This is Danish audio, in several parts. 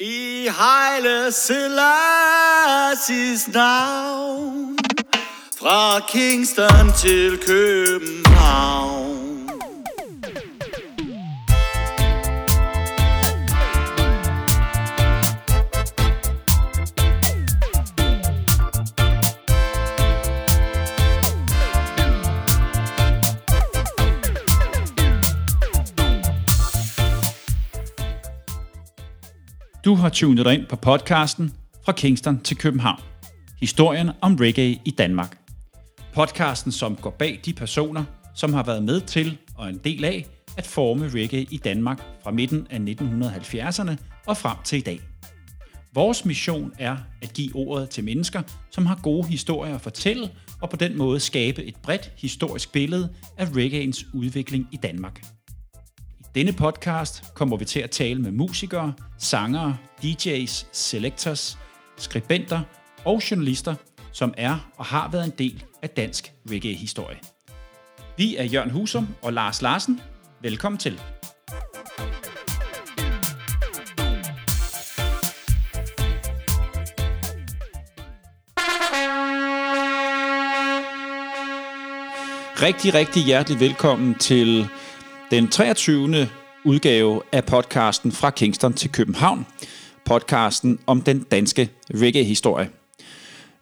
I Heile Selassies navn. Fra Kingston til København. Du har tunet dig ind på podcasten Fra Kingston til København. Historien om reggae i Danmark. Podcasten, som går bag de personer, som har været med til og en del af at forme reggae i Danmark fra midten af 1970'erne og frem til i dag. Vores mission er at give ordet til mennesker, som har gode historier at fortælle, og på den måde skabe et bredt historisk billede af reggaeens udvikling i Danmark. Denne podcast kommer vi til at tale med musikere, sangere, DJ's, selectors, skribenter og journalister, som er og har været en del af dansk reggae-historie. Vi er Jørgen Husum og Lars Larsen. Velkommen til. Rigtig, rigtig hjertelig velkommen til den 23. udgave af podcasten Fra Kingston til København. Podcasten om den danske reggae-historie.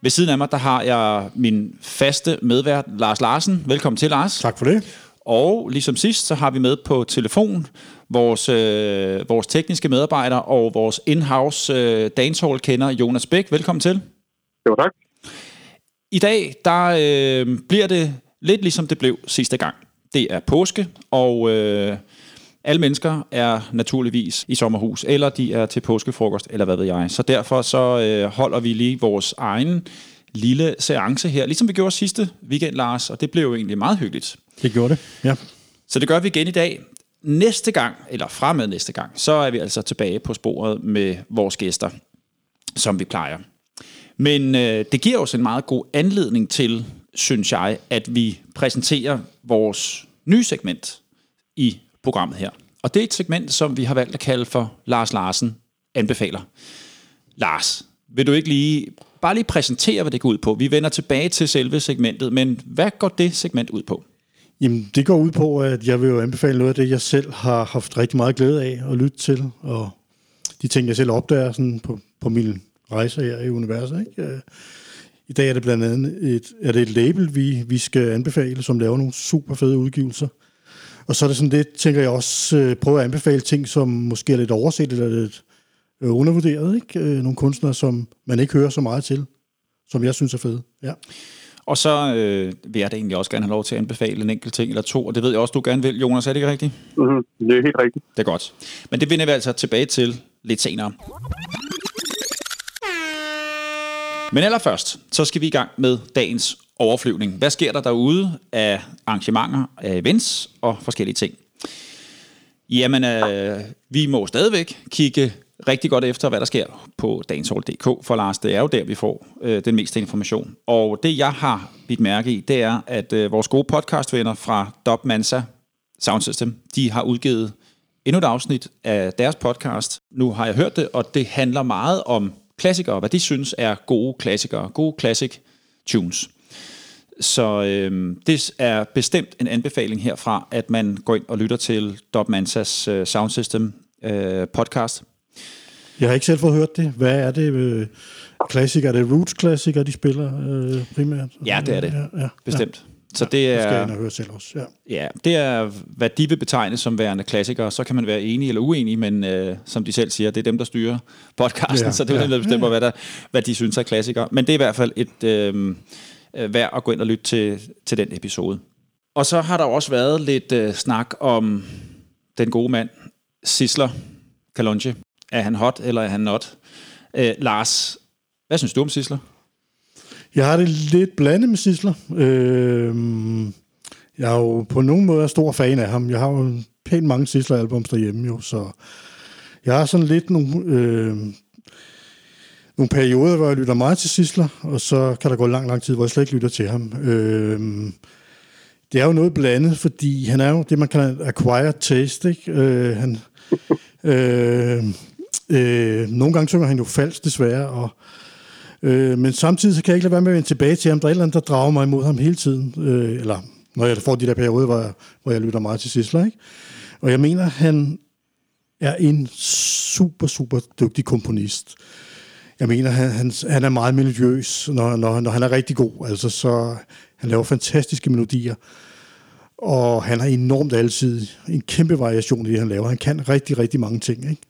Ved siden af mig, der har jeg min faste medvært, Lars Larsen. Velkommen til, Lars. Tak for det. Og ligesom sidst, så har vi med på telefon vores, øh, vores tekniske medarbejder og vores in-house øh, dancehall-kender, Jonas Bæk. Velkommen til. Jo, tak. I dag, der øh, bliver det lidt ligesom det blev sidste gang. Det er påske, og øh, alle mennesker er naturligvis i sommerhus, eller de er til påskefrokost, eller hvad ved jeg. Så derfor så øh, holder vi lige vores egen lille seance her, ligesom vi gjorde sidste weekend, Lars, og det blev jo egentlig meget hyggeligt. Det gjorde det, ja. Så det gør vi igen i dag. Næste gang, eller fremad næste gang, så er vi altså tilbage på sporet med vores gæster, som vi plejer. Men øh, det giver os en meget god anledning til, synes jeg, at vi præsenterer vores nye segment i programmet her. Og det er et segment, som vi har valgt at kalde for Lars Larsen anbefaler. Lars, vil du ikke lige bare lige præsentere, hvad det går ud på? Vi vender tilbage til selve segmentet, men hvad går det segment ud på? Jamen, det går ud på, at jeg vil jo anbefale noget af det, jeg selv har haft rigtig meget glæde af at lytte til, og de ting, jeg selv opdager sådan på, på min rejse her i universet. Ikke? Øh, i dag er det blandt andet et, er det et label, vi, vi skal anbefale, som laver nogle super fede udgivelser. Og så er det sådan lidt, tænker jeg også, øh, prøve at anbefale ting, som måske er lidt overset eller lidt øh, undervurderet. Ikke? Øh, nogle kunstnere, som man ikke hører så meget til, som jeg synes er fede. Ja. Og så øh, vil jeg da egentlig også gerne have lov til at anbefale en enkelt ting eller to, og det ved jeg også, du gerne vil, Jonas, er det ikke rigtigt? Mm-hmm. Det er helt rigtigt. Det er godt. Men det vender vi altså tilbage til lidt senere. Men allerførst, så skal vi i gang med dagens overflyvning. Hvad sker der derude af arrangementer, af events og forskellige ting? Jamen, øh, vi må stadigvæk kigge rigtig godt efter, hvad der sker på dagenshall.dk, for Lars, det er jo der, vi får øh, den meste information. Og det, jeg har bidt mærke i, det er, at øh, vores gode podcastvenner fra Dopmansa Mansa Sound System, de har udgivet endnu et afsnit af deres podcast. Nu har jeg hørt det, og det handler meget om klassikere, hvad de synes er gode klassikere, gode classic tunes. Så øh, det er bestemt en anbefaling herfra, at man går ind og lytter til Dub Mansas øh, Sound System øh, podcast. Jeg har ikke selv fået hørt det. Hvad er det? Øh, klassiker? Er det roots-klassikere, de spiller øh, primært? Ja, det er det. Ja, ja, Bestemt. Så det Det skal jeg er, ind og høre selv også. Ja. ja, det er, hvad de vil betegne som værende klassikere. Så kan man være enig eller uenig, men øh, som de selv siger, det er dem, der styrer podcasten, ja, Ja, så det er ja, dem, der bestemmer, hvad, der, hvad de synes er klassikere. Men det er i hvert fald et øh, øh, værd at gå ind og lytte til, til den episode. Og så har der også været lidt øh, snak om den gode mand, Sisler Kalonje. Er han hot, eller er han not? Øh, Lars, hvad synes du om Sisler? Jeg har det lidt blandet med Sisler. Øh, jeg er jo på nogen måde stor fan af ham. Jeg har jo pænt mange Sisler-albums derhjemme, jo, så jeg har sådan lidt nogle, øh, nogle perioder, hvor jeg lytter meget til Sisler, og så kan der gå lang, lang tid, hvor jeg slet ikke lytter til ham. Øh, det er jo noget blandet, fordi han er jo det, man kalder acquired taste, ikke? Øh, han, øh, Øh, nogle gange synger han jo falsk, desværre, og Øh, men samtidig så kan jeg ikke lade være med at vende tilbage til ham. Der er et eller andet, der drager mig imod ham hele tiden. Øh, eller når jeg får de der perioder, hvor jeg, hvor jeg lytter meget til Sisler. Ikke? Og jeg mener, han er en super, super dygtig komponist. Jeg mener, han, han, han er meget melodiøs, når, når, når han er rigtig god. Altså, så han laver fantastiske melodier. Og han har enormt altid en kæmpe variation i det, han laver. Han kan rigtig, rigtig mange ting. Ikke?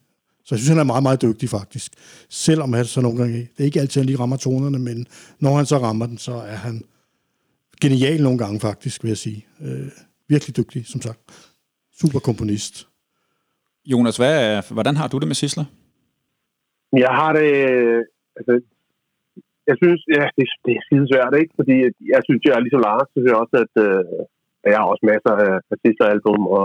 Så jeg synes, han er meget, meget dygtig faktisk. Selvom han så nogle gange, det er ikke altid, han lige rammer tonerne, men når han så rammer den, så er han genial nogle gange faktisk, vil jeg sige. Øh, virkelig dygtig, som sagt. Super komponist. Jonas, hvad, er- hvordan har du det med Sisler? Jeg har det... Altså, jeg synes, ja, det, det er skide svært, ikke? Fordi jeg synes, jeg er ligesom Lars, synes jeg også, at, øh, jeg har også masser af, af sidste album, og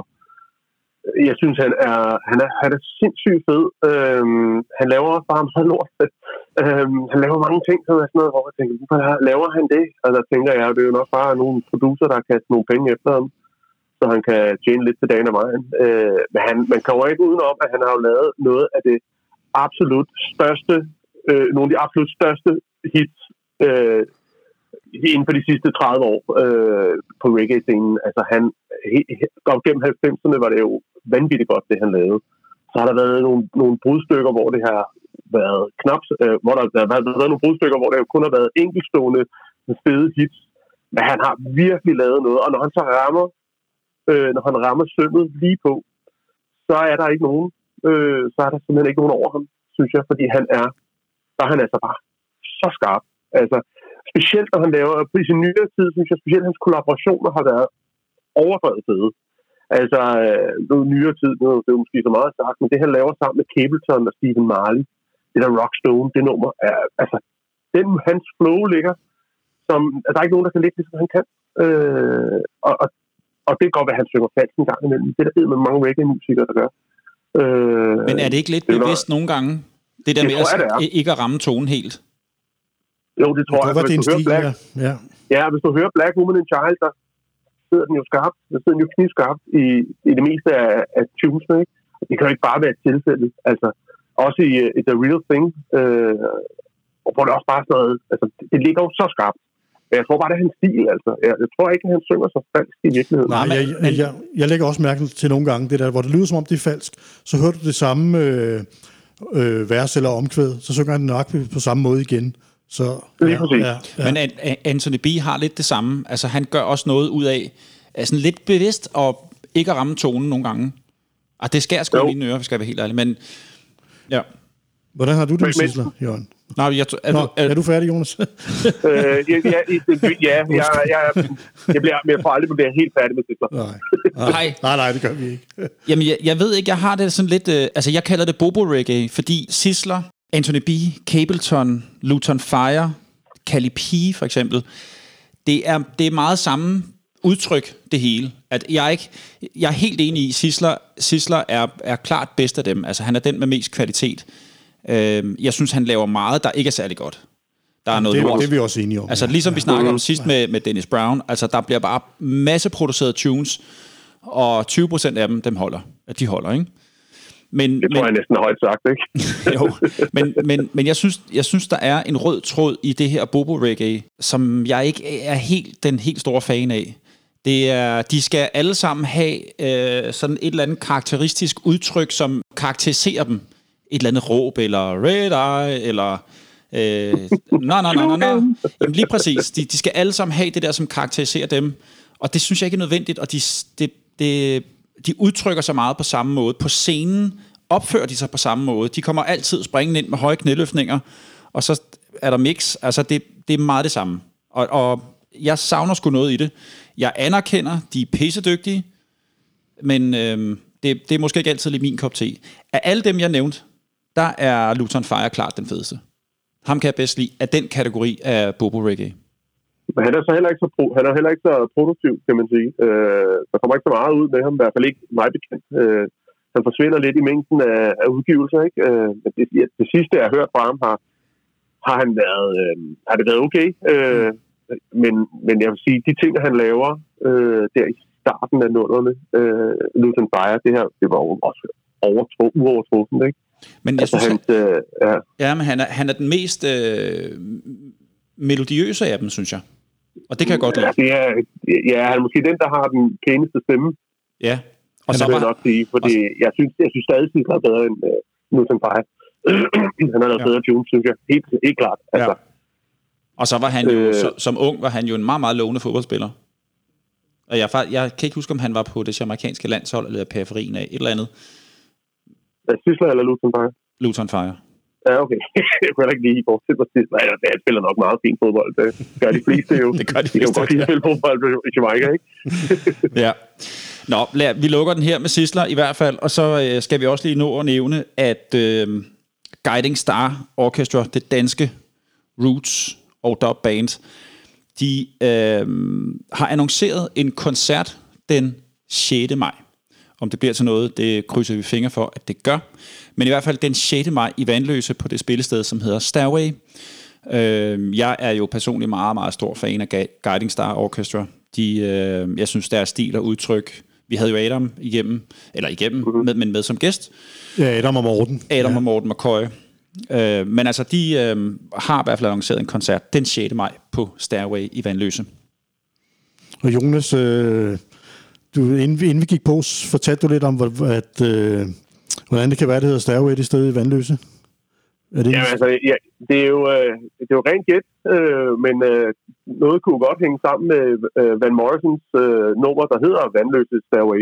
jeg synes, han er, han er, han er sindssygt fed. Øhm, han laver også bare meget lort. øhm, han laver mange ting, som er sådan noget, hvor jeg tænker, hvorfor laver han det? Og der tænker jeg, at det er jo nok bare nogle producer, der har kastet nogle penge efter ham, så han kan tjene lidt til dagen af vejen. Øh, men han, man kommer ikke udenom, at han har jo lavet noget af det absolut største, øh, nogle af de absolut største hits øh, inden for de sidste 30 år øh, på reggae-scenen. Altså han, he- he- op gennem 90'erne var det jo vanvittigt godt, det han lavede. Så har der været nogle, nogle brudstykker, hvor det har været knap, øh, hvor der, der har været, været nogle brudstykker, hvor det kun har været enkeltstående fede hits. Men han har virkelig lavet noget, og når han så rammer, øh, når han rammer sømmet lige på, så er der ikke nogen, øh, så er der simpelthen ikke nogen over ham, synes jeg, fordi han er, så er han altså bare så skarp. Altså, specielt når han laver, på sin nyere tid, synes jeg specielt, hans kollaborationer har været overdrevet fede. Altså, øh, nu nyere tid, nu er det jo måske så meget sagt, men det han laver sammen med Capleton og Stephen Marley, det der Rockstone, det nummer, er, altså, den hans flow ligger, som, altså, der er ikke nogen, der kan ligge, ligesom han kan. Øh, og, og, og det kan godt være, at han synger falsk en gang imellem. Det er der med mange reggae-musikere, der gør. Øh, Men er det ikke lidt det er bevidst nogle gange, det der Det med tror at, ikke at ramme tonen helt? Jo, det tror Det jeg. var for det en du hører stil, Black, ja. ja. Ja, hvis du hører Black Woman and Child, der sidder den jo skarpt. Der sidder den jo knivskarpt i, i det meste af, af tunesene, ikke? Det kan jo ikke bare være et tilfælde. Altså, også i, i The Real Thing, øh, og hvor det også bare sådan noget, altså, det, ligger jo så skarpt. Men jeg tror bare, det er hans stil, altså. Jeg, jeg tror ikke, at han synger så falsk i virkeligheden. Nej, men- jeg, jeg, jeg, jeg lægger også mærke til nogle gange, det der, hvor det lyder som om det er falsk, så hører du det samme øh, øh, vers eller omkvæd, så synger han nok på samme måde igen. Så, Lige præcis. Ja, ja. Men An- An- Anthony B. har lidt det samme. Altså, han gør også noget ud af, altså lidt bevidst og ikke at ramme tonen nogle gange. Og det skærer sgu i mine ører, skal jeg være helt ærlig. Men, ja. Hvordan har du det Sisler, Jørgen? Nå, jeg, er, Nå, du, er, er du færdig, Jonas? øh, ja, ja, ja, ja jeg, jeg, jeg, bliver, men jeg får aldrig bliver helt færdig med det. nej. Nej. nej, nej, det gør vi ikke. Jamen, jeg, jeg ved ikke, jeg har det sådan lidt... Øh, altså, jeg kalder det bobo reggae, fordi Sisler, Anthony B., Capleton, Luton Fire, Cali P for eksempel, det er, det er meget samme udtryk, det hele. At jeg, er ikke, jeg er helt enig i, Sisler, Sisler er, er klart bedst af dem. Altså, han er den med mest kvalitet. Øh, jeg synes, han laver meget, der ikke er særlig godt. Der er noget Det, lort. det er vi også enige om. Altså ja. ligesom vi snakkede om sidst med, med Dennis Brown, altså der bliver bare masse produceret tunes, og 20% af dem, dem holder. At de holder, ikke? Men, Det tror jeg næsten er højt sagt, ikke? jo, men, men, men jeg, synes, jeg synes, der er en rød tråd i det her bobo reggae, som jeg ikke er helt den helt store fan af. Det er, de skal alle sammen have øh, sådan et eller andet karakteristisk udtryk, som karakteriserer dem. Et eller andet råb, eller red eye, eller... Øh, nå, nå, nå, nå. Jamen, lige præcis. De, de skal alle sammen have det der, som karakteriserer dem. Og det synes jeg ikke er nødvendigt, og de, det, det, de udtrykker sig meget på samme måde. På scenen opfører de sig på samme måde. De kommer altid springende ind med høje knæløftninger, og så er der mix. Altså, det, det er meget det samme. Og, og jeg savner sgu noget i det. Jeg anerkender, de er pissedygtige, men øh, det, det er måske ikke altid lige min kop te. Af alle dem, jeg nævnte, der er Luton Fire klart den fedeste. Ham kan jeg bedst lide af den kategori af Bobo Reggae. Men han er så heller ikke så, pro- han er heller ikke så produktiv, kan man sige. Øh, der kommer ikke så meget ud med ham, i hvert fald ikke mig bekendt. Øh, han forsvinder lidt i mængden af, af udgivelser, ikke? Øh, men det, det sidste, jeg har hørt fra ham, har, har han været, øh, har det været okay. Øh, men, men jeg vil sige, de ting, han laver øh, der i starten af nullerne, øh, Luton Fire, det her, det var også overtro, uovertruffent, ikke? Men jeg Altså, synes, hans, øh, ja, Ja, men han er, han er den mest øh, melodiøse af dem, synes jeg. Og det kan jeg godt lide. ja, det er, ja, han er måske den, der har den pæneste stemme, Ja. Og så var, nok sige, fordi jeg synes, jeg synes stadig, at er bedre end uh, Newton Fire. han har lavet Ja. bedre tunes, synes jeg. Helt, helt klart. Altså, Ja. og så var han jo, Øh. så, som ung, var han jo en meget, meget lovende fodboldspiller. Og jeg, jeg kan ikke huske, om han var på det jamaikanske landshold, eller periferien af et eller andet. Sisler eller Luton Fire? Luton Fire. Ja, okay. jeg kunne ikke lige forestille mig Sisler. Ja, han spiller nok meget fint fodbold. Det gør de fleste jo. Det gør de jo fleste, godt lide at ja. spille fodbold i Jamaica, ikke? Ja. Nå, lad, vi lukker den her med Sisler i hvert fald, og så øh, skal vi også lige nå at nævne, at øh, Guiding Star Orchestra, det danske roots og dub band, de øh, har annonceret en koncert den 6. maj. Om det bliver til noget, det krydser vi fingre for, at det gør. Men i hvert fald den 6. maj i Vandløse på det spillested, som hedder Stairway. Øh, jeg er jo personligt meget, meget stor fan af Guiding Star Orchestra. De, øh, jeg synes, deres stil og udtryk... Vi havde jo Adam igennem, eller igennem, mm-hmm. med, men med som gæst. Ja, Adam og Morten. Adam ja. og Morten McCoy. Øh, men altså, de øh, har i hvert fald annonceret en koncert den 6. maj på Stairway i Vandløse. Og Jonas, øh, du, inden, vi, inden vi gik på, fortalte du lidt om, at, øh, hvordan det kan være, det hedder Stairway det sted i Vandløse. Er det Ja, altså, ja, det er jo, øh, det er jo rent gæt, øh, men øh, noget kunne godt hænge sammen med øh, Van Morrisons øh, nummer, der hedder Vandløse Stairway,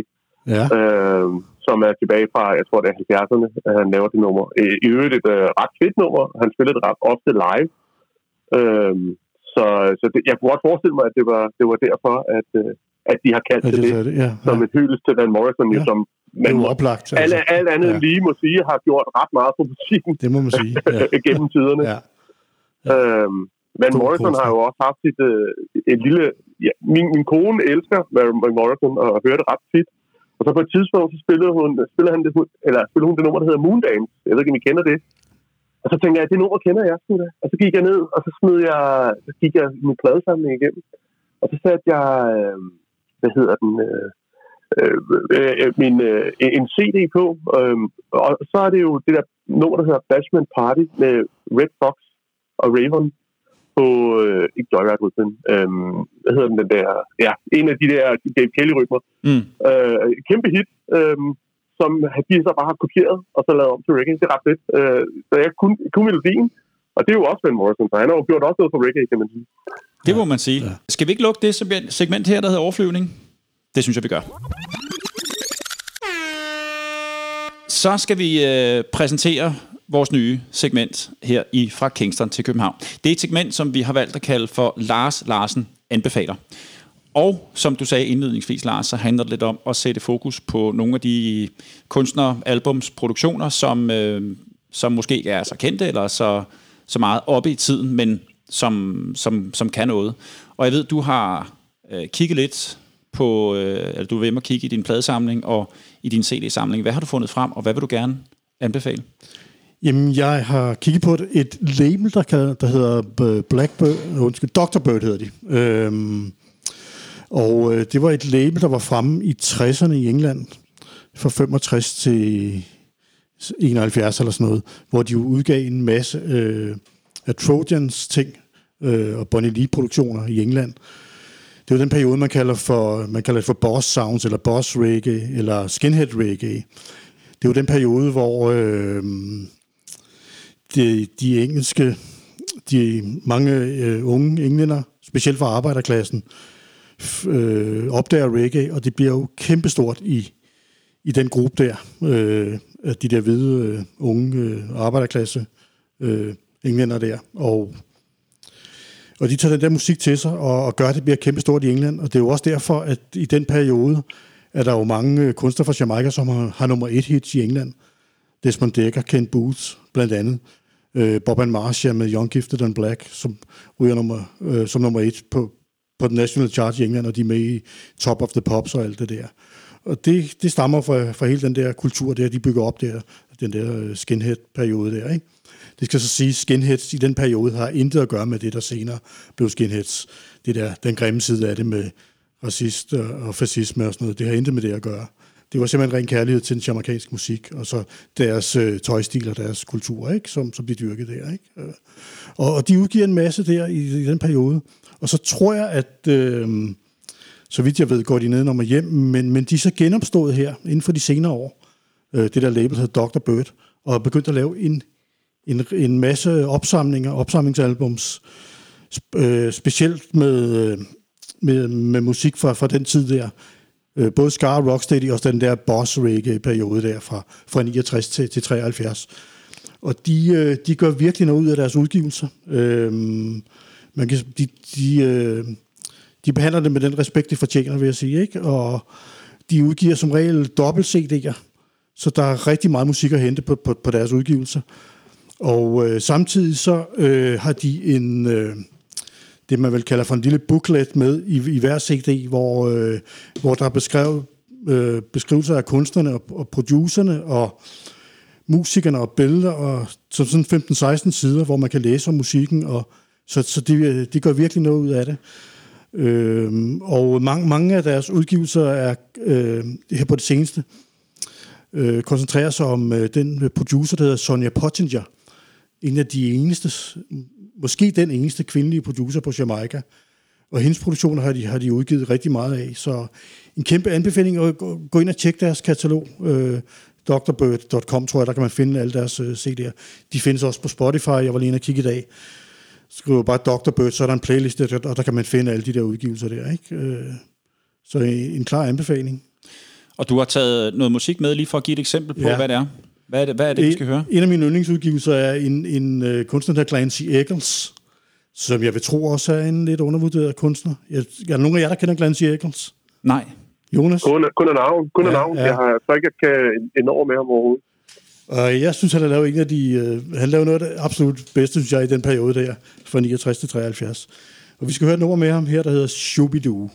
Ja, øh, som er tilbage fra, jeg tror det er 70'erne, at han laver det nummer. I, i øvrigt et øh, ret fedt nummer. Han spillede det ret ofte live. Øh, så så det, jeg kunne godt forestille mig, at det var, det var derfor, at, øh, at de har kaldt ja det det, det, det, ja, som ja. et hyldest til Van Morrison, jo, Ja. som det man er jo må, oplagt. Altså. alt, alt andet Ja. lige må sige, har gjort ret meget for musikken Det må man sige. Ja. gennem tiderne. ja. Øhm, Van Morrison kunstner. har jo også haft sit, øh, et lille... Ja, min, min kone elsker Van Morrison og hører det ret tit. Og så på et tidspunkt, så spillede hun, spillede han det, eller spillede hun det nummer, der hedder Moondance. Jeg ved ikke, om I kender det. Og så tænkte jeg, det nummer kender jeg sgu da. Og så gik jeg ned, og så smed jeg, så gik jeg min pladesamling igennem. Og så satte jeg, øh, hvad hedder den, øh, øh, øh, min, øh, en CD på. Øh, og så er det jo det der nummer, der hedder Bashment Party med Red Fox og Raven på, øh, ikke Joyride Rhythm, øh, hvad hedder den, den der, ja, en af de der Dave Kelly-rytmer. Mm. Øh, kæmpe hit, øh, som de så bare har kopieret, og så lavet om til reggae. Det er ret fedt. Øh, så jeg kunne, kunne melodien, og det er jo også Van Morrison, så han har jo gjort også noget for reggae, kan man sige. Det må man sige. Ja. Skal vi ikke lukke det segment- segment her, der hedder overflyvning? Det synes jeg, vi gør. Så skal vi øh, præsentere vores nye segment her i Fra Kingston til København. Det er et segment, som vi har valgt at kalde for Lars Larsen anbefaler. Og som du sagde indledningsvis, Lars, så handler det lidt om at sætte fokus på nogle af de kunstnere, albums, produktioner, som, øh, som måske ikke er så kendte eller så, så meget oppe i tiden, men som, som, som kan noget. Og jeg ved, du har øh, kigget lidt på, øh, eller du er ved med at kigge i din pladesamling og i din CD-samling. Hvad har du fundet frem, og hvad vil du gerne anbefale? Jamen, jeg har kigget på et, et label, der, kan, der hedder Blackbird, undskyld, Dr. Bird hedder de. Øhm, og øh, det var et label, der var fremme i 60'erne i England, fra 65 til 71 eller sådan noget, hvor de jo udgav en masse øh, af Trojans ting øh, og Bonnie Lee-produktioner i England. Det er jo den periode, man kalder for, man kalder det for boss sounds, eller boss reggae, eller skinhead reggae. Det er jo den periode, hvor øh, de, de engelske, de mange øh, unge englænder, specielt fra arbejderklassen, øh, opdager reggae, og det bliver jo kæmpestort i, i den gruppe der, øh, de der hvide øh, unge øh, arbejderklasse øh, englænder der. Og, og de tager den der musik til sig og, og gør, at det bliver kæmpestort i England. Og det er jo også derfor, at i den periode er der jo mange øh, kunstnere fra Jamaica, som har, har nummer et hits i England. Desmond Dekker, Ken Booth blandt andet. Øh, Bob and Marcia med Young Gifted and Black, som ryger nummer, øh, som nummer et på, på den national chart i England, og de er med i Top of the Pops og alt det der. Og det, det stammer fra, fra hele den der kultur der, de bygger op der, den der øh, skinhead-periode der, ikke? Det skal så sige, skinheads i den periode har intet at gøre med det, der senere blev skinheads. Det der, den grimme side af det med racist og, fascisme og sådan noget, det har intet med det at gøre. det var simpelthen ren kærlighed til den jamaikanske musik, og så deres øh, tøjstil og deres kultur, ikke? Som, som de dyrkede der. Ikke? Øh, og, og de udgiver en masse der i, i den periode. Og så tror jeg, at øh, så vidt jeg ved, går de ned og hjem, men, men de er så genopstået her inden for de senere år. Øh, det der label hedder Dr. Bird, og begyndt at lave en, en, en masse opsamlinger, opsamlingsalbums, øh, specielt med, øh, med, med musik fra, fra den tid der. Øh, både Scar og Rocksteady og den der boss reggae periode der fra, fra 69 til, til 73. Og de, øh, de gør virkelig noget ud af deres udgivelser. Øh, man kan, de, de, øh, de behandler det med den respekt, de fortjener, vil jeg sige. Ikke? Og de udgiver som regel dobbelt CD'er, så der er rigtig meget musik at hente på, på, på deres udgivelser. Og øh, samtidig så øh, har de en... Øh, det, man vil kalder for en lille booklet med i, i hver CD, hvor, øh, hvor der er beskrevet, øh, beskrivelser af kunstnerne og, og producerne og musikerne og billeder, og så sådan 15-16 sider, hvor man kan læse om musikken, og så, så de, de gør virkelig noget ud af det. Øh, og mange, mange af deres udgivelser er øh, her på det seneste, øh, koncentrerer sig om øh, den producer, der hedder Sonja Pottinger, en af de eneste måske den eneste kvindelige producer på Jamaica. Og hendes produktioner har de, har de udgivet rigtig meget af. Så en kæmpe anbefaling at gå ind og tjekke deres katalog. Øh, drbird.com, tror jeg, der kan man finde alle deres øh, CD'er. De findes også på Spotify. Jeg var lige inde og kigge i dag. Skriver bare Dr. Bird, så er der en playlist, og der kan man finde alle de der udgivelser der. Ikke? Øh, så en, en klar anbefaling. Og du har taget noget musik med, lige for at give et eksempel på, ja. hvad det er. Hvad er det, hvad er det vi skal høre? En af mine yndlingsudgivelser er en, en uh, kunstner, der Clancy Eccles, som jeg vil tro også er en lidt undervurderet kunstner. Jeg, er der nogen af jer, der kender Clancy Eccles? Nej. Jonas? Kun, kun af navn. Kun ja, navn. Ja. Jeg har så ikke kan enormt med ham overhovedet. Og jeg synes, han har lavet en af de... øh, han lavede noget af det absolut bedste, synes jeg, i den periode der, fra 69 til 73. Og vi skal høre et nummer med ham her, der hedder Shubidoo.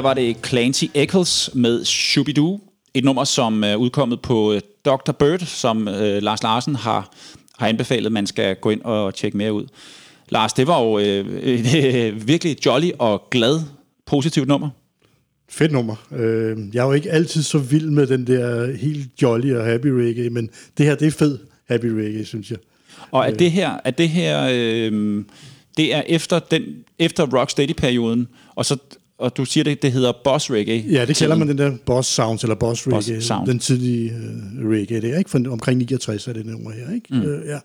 Her var det Clancy Eccles med Shubidoo, et nummer, som er udkommet på øh, Dr. Bird, som øh, Lars Larsen har, har anbefalet, man skal gå ind og tjekke mere ud. Lars, det var jo øh, et øh, virkelig jolly og glad, positivt nummer. Fedt nummer. Øh, jeg er jo ikke altid så vild med den der helt jolly og happy reggae, men det her, det er fed happy reggae, synes jeg. Og er det her, er det her, øh, det er efter, den, efter Rocksteady-perioden, og så og du siger, det, det hedder boss reggae. Ja, det kalder man den der boss sounds, eller boss reggae, Boss sound. den tidlige uh, reggae, det er ikke? For omkring 69 er det nummer her, ikke? Mm. Uh, ja.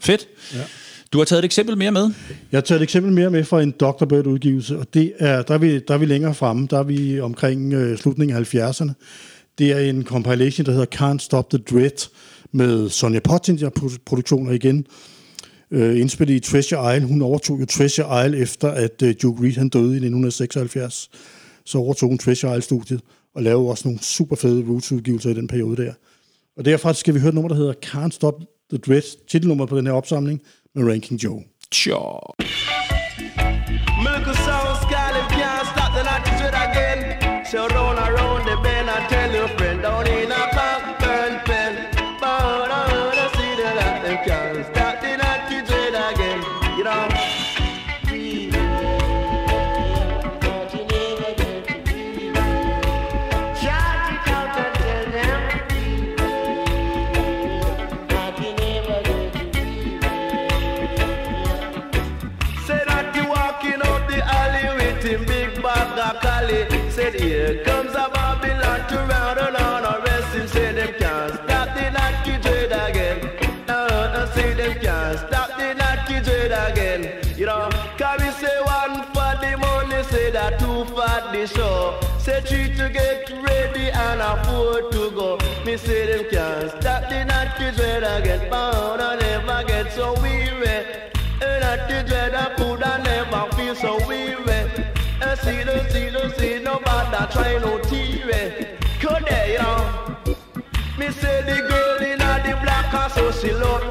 Fedt. Ja. Du har taget et eksempel mere med. Jeg har taget et eksempel mere med fra en Dr. Bird-udgivelse, og det er, der, er vi, der er vi længere fremme, der er vi omkring øh, slutningen af 70'erne. Det er en compilation, der hedder Can't Stop the Dread, med Sonja Pottinger-produktioner igen, øh, indspillet i Treasure Isle. Hun overtog jo Treasure Isle efter, at øh, Duke Reed han døde i 1976. Så overtog hun Treasure Isle-studiet og lavede også nogle super fede Roots-udgivelser i den periode der. Og derfra skal vi høre et nummer, der hedder Can't Stop the Dread, titelnummer på den her opsamling med Ranking Joe. Sure. The show. Say three to get ready and afford to go. Me say them can't stop the lucky trade again. Bound and never get so weary. And the dread I could I never feel so weary. And see the see the see nobody try no teary. Could they, you know? Me say the girl in the black so she love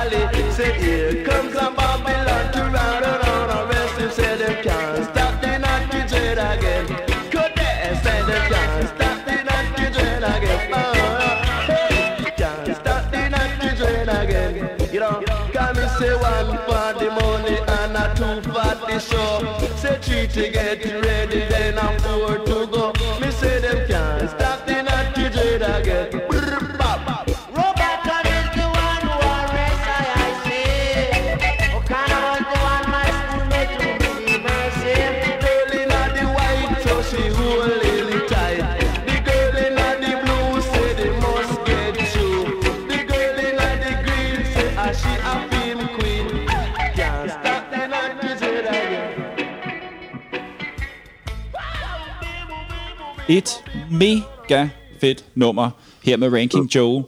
collie. Say here comes a Babylon to round and round and rest him. Say them can't stop the naughty trade again. Could they say them can't stop the naughty trade again? Oh, hey, can't stop the naughty trade again. You know, can me say one for the money and a two for the show. Say three to get ready, then I'm four to go. Me Et mega fedt nummer her med Ranking Joe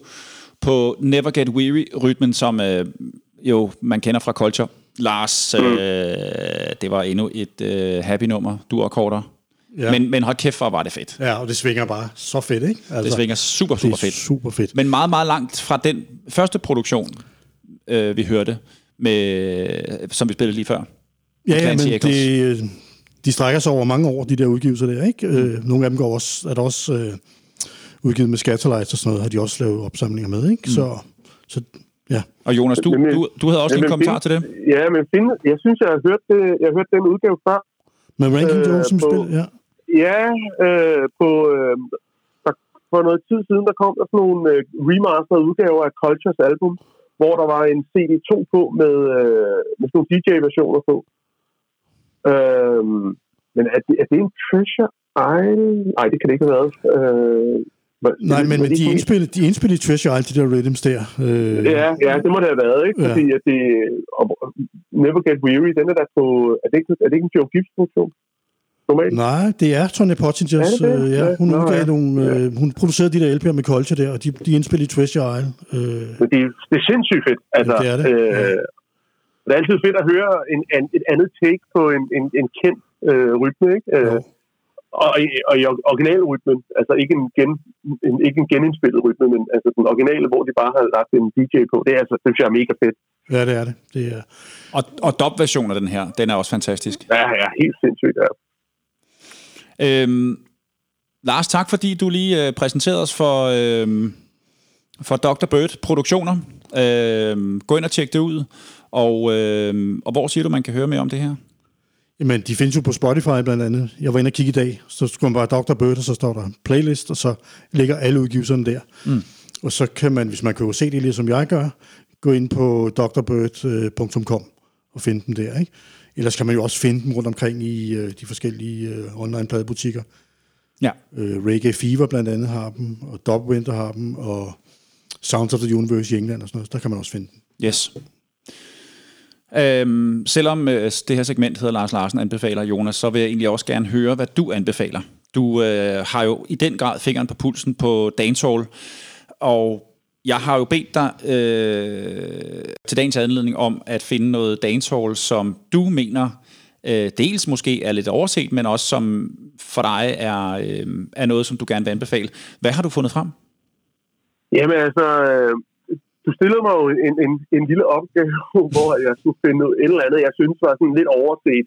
på Never Get Weary-rytmen, som øh, jo man kender fra Culture. Lars, øh, det var endnu et øh, happy nummer, du akkorder. Ja. Men, men hold kæft, hvor var det fedt. Ja, og det svinger bare så fedt, ikke? Altså, Det svinger super, super det er fedt. super fedt. Men meget, meget langt fra den første produktion, øh, vi hørte, med, som vi spillede lige før. Ja, ja, men Eccles. det, de strækker sig over mange år, de der udgivelser der, ikke? Øh, nogle af dem går også, er der også øh, udgivet med Scatterlights og sådan noget, har de også lavet opsamlinger med, ikke? Så, så ja. Og Jonas, du, du, du havde også lige en men kommentar Finn- til det. Ja, men Finn, jeg synes, jeg har hørt, det, jeg har hørt den udgave før. Med Ranking Øh, Jones som på- spil, ja. Ja, øh, på, øh, der, for noget tid siden, der kom der sådan nogle øh, remasterede udgaver af Cultures album, hvor der var en CD2 på med, øh, med sådan nogle DJ-versioner på. Øh, men er det, er det en Treasure Isle? Nej, det kan det ikke have været. Øh, Nej, men, men de indspillede, de indspillede Treasure Isle, de der rhythms der. Øh, Ja, ja, det må det have været, ikke? Ja. Fordi at det... Og, Never Get Weary, den er der på... Er det ikke, er det ikke en Joe Gibbs-produktion? Normalt? Nej, det er Tony Pottingers. Er det det? Øh, ja, Ja, hun, nå, udgav ja. nogle, øh, hun producerede de der LP'er med Culture der, og de, de indspillede Treasure Isle. Øh, Men det, er- det er sindssygt fedt. Altså, det er det. Øh, Ja. Det er altid fedt at høre en, an, et andet take på en, en, en kendt øh, rytme, ikke? Øh, og, og i originalrytmen, altså ikke en, gen, en, ikke en genindspillet rytme, men altså den originale, hvor de bare har lagt en DJ på, det er altså, det synes jeg er mega fedt. ja, det er det. det er, Og, og dub-version af den her, den er også fantastisk. Ja, ja, helt sindssygt, ja. Øhm, Lars, tak fordi du lige øh, præsenterede os for, øhm, for Dr. Bird Produktioner. Øhm, gå ind og tjek det ud. Og, øhm, og hvor siger du, man kan høre mere om det her? Jamen, de findes jo på Spotify blandt andet. Jeg var inde og kigge i dag, så skulle man bare Dr. Bird, og så står der playlist, og så ligger alle udgivelserne der. Mm. Og så kan man, hvis man kan jo se det, ligesom jeg gør, gå ind på drbird.com og finde dem der, ikke? Ellers kan man jo også finde dem rundt omkring i øh, de forskellige øh, online-pladebutikker. Ja. Øh, Reggae Fever blandt andet har dem, og Dub Winter har dem, og Sounds of the Universe i England og sådan noget. Der kan man også finde dem. Yes. Øhm, selvom øh, det her segment hedder Lars Larsen anbefaler, Jonas, så vil jeg egentlig også gerne høre, hvad du anbefaler. Du øh, har jo i den grad fingeren på pulsen på dancehall, og jeg har jo bedt dig øh, til dagens anledning om at finde noget dancehall, som du mener øh, dels måske er lidt overset, men også som for dig er, øh, er noget, som du gerne vil anbefale. Hvad har du fundet frem? Jamen altså, øh, du stillede mig jo en, en, en lille opgave, hvor jeg skulle finde et eller andet, jeg synes var sådan lidt overset.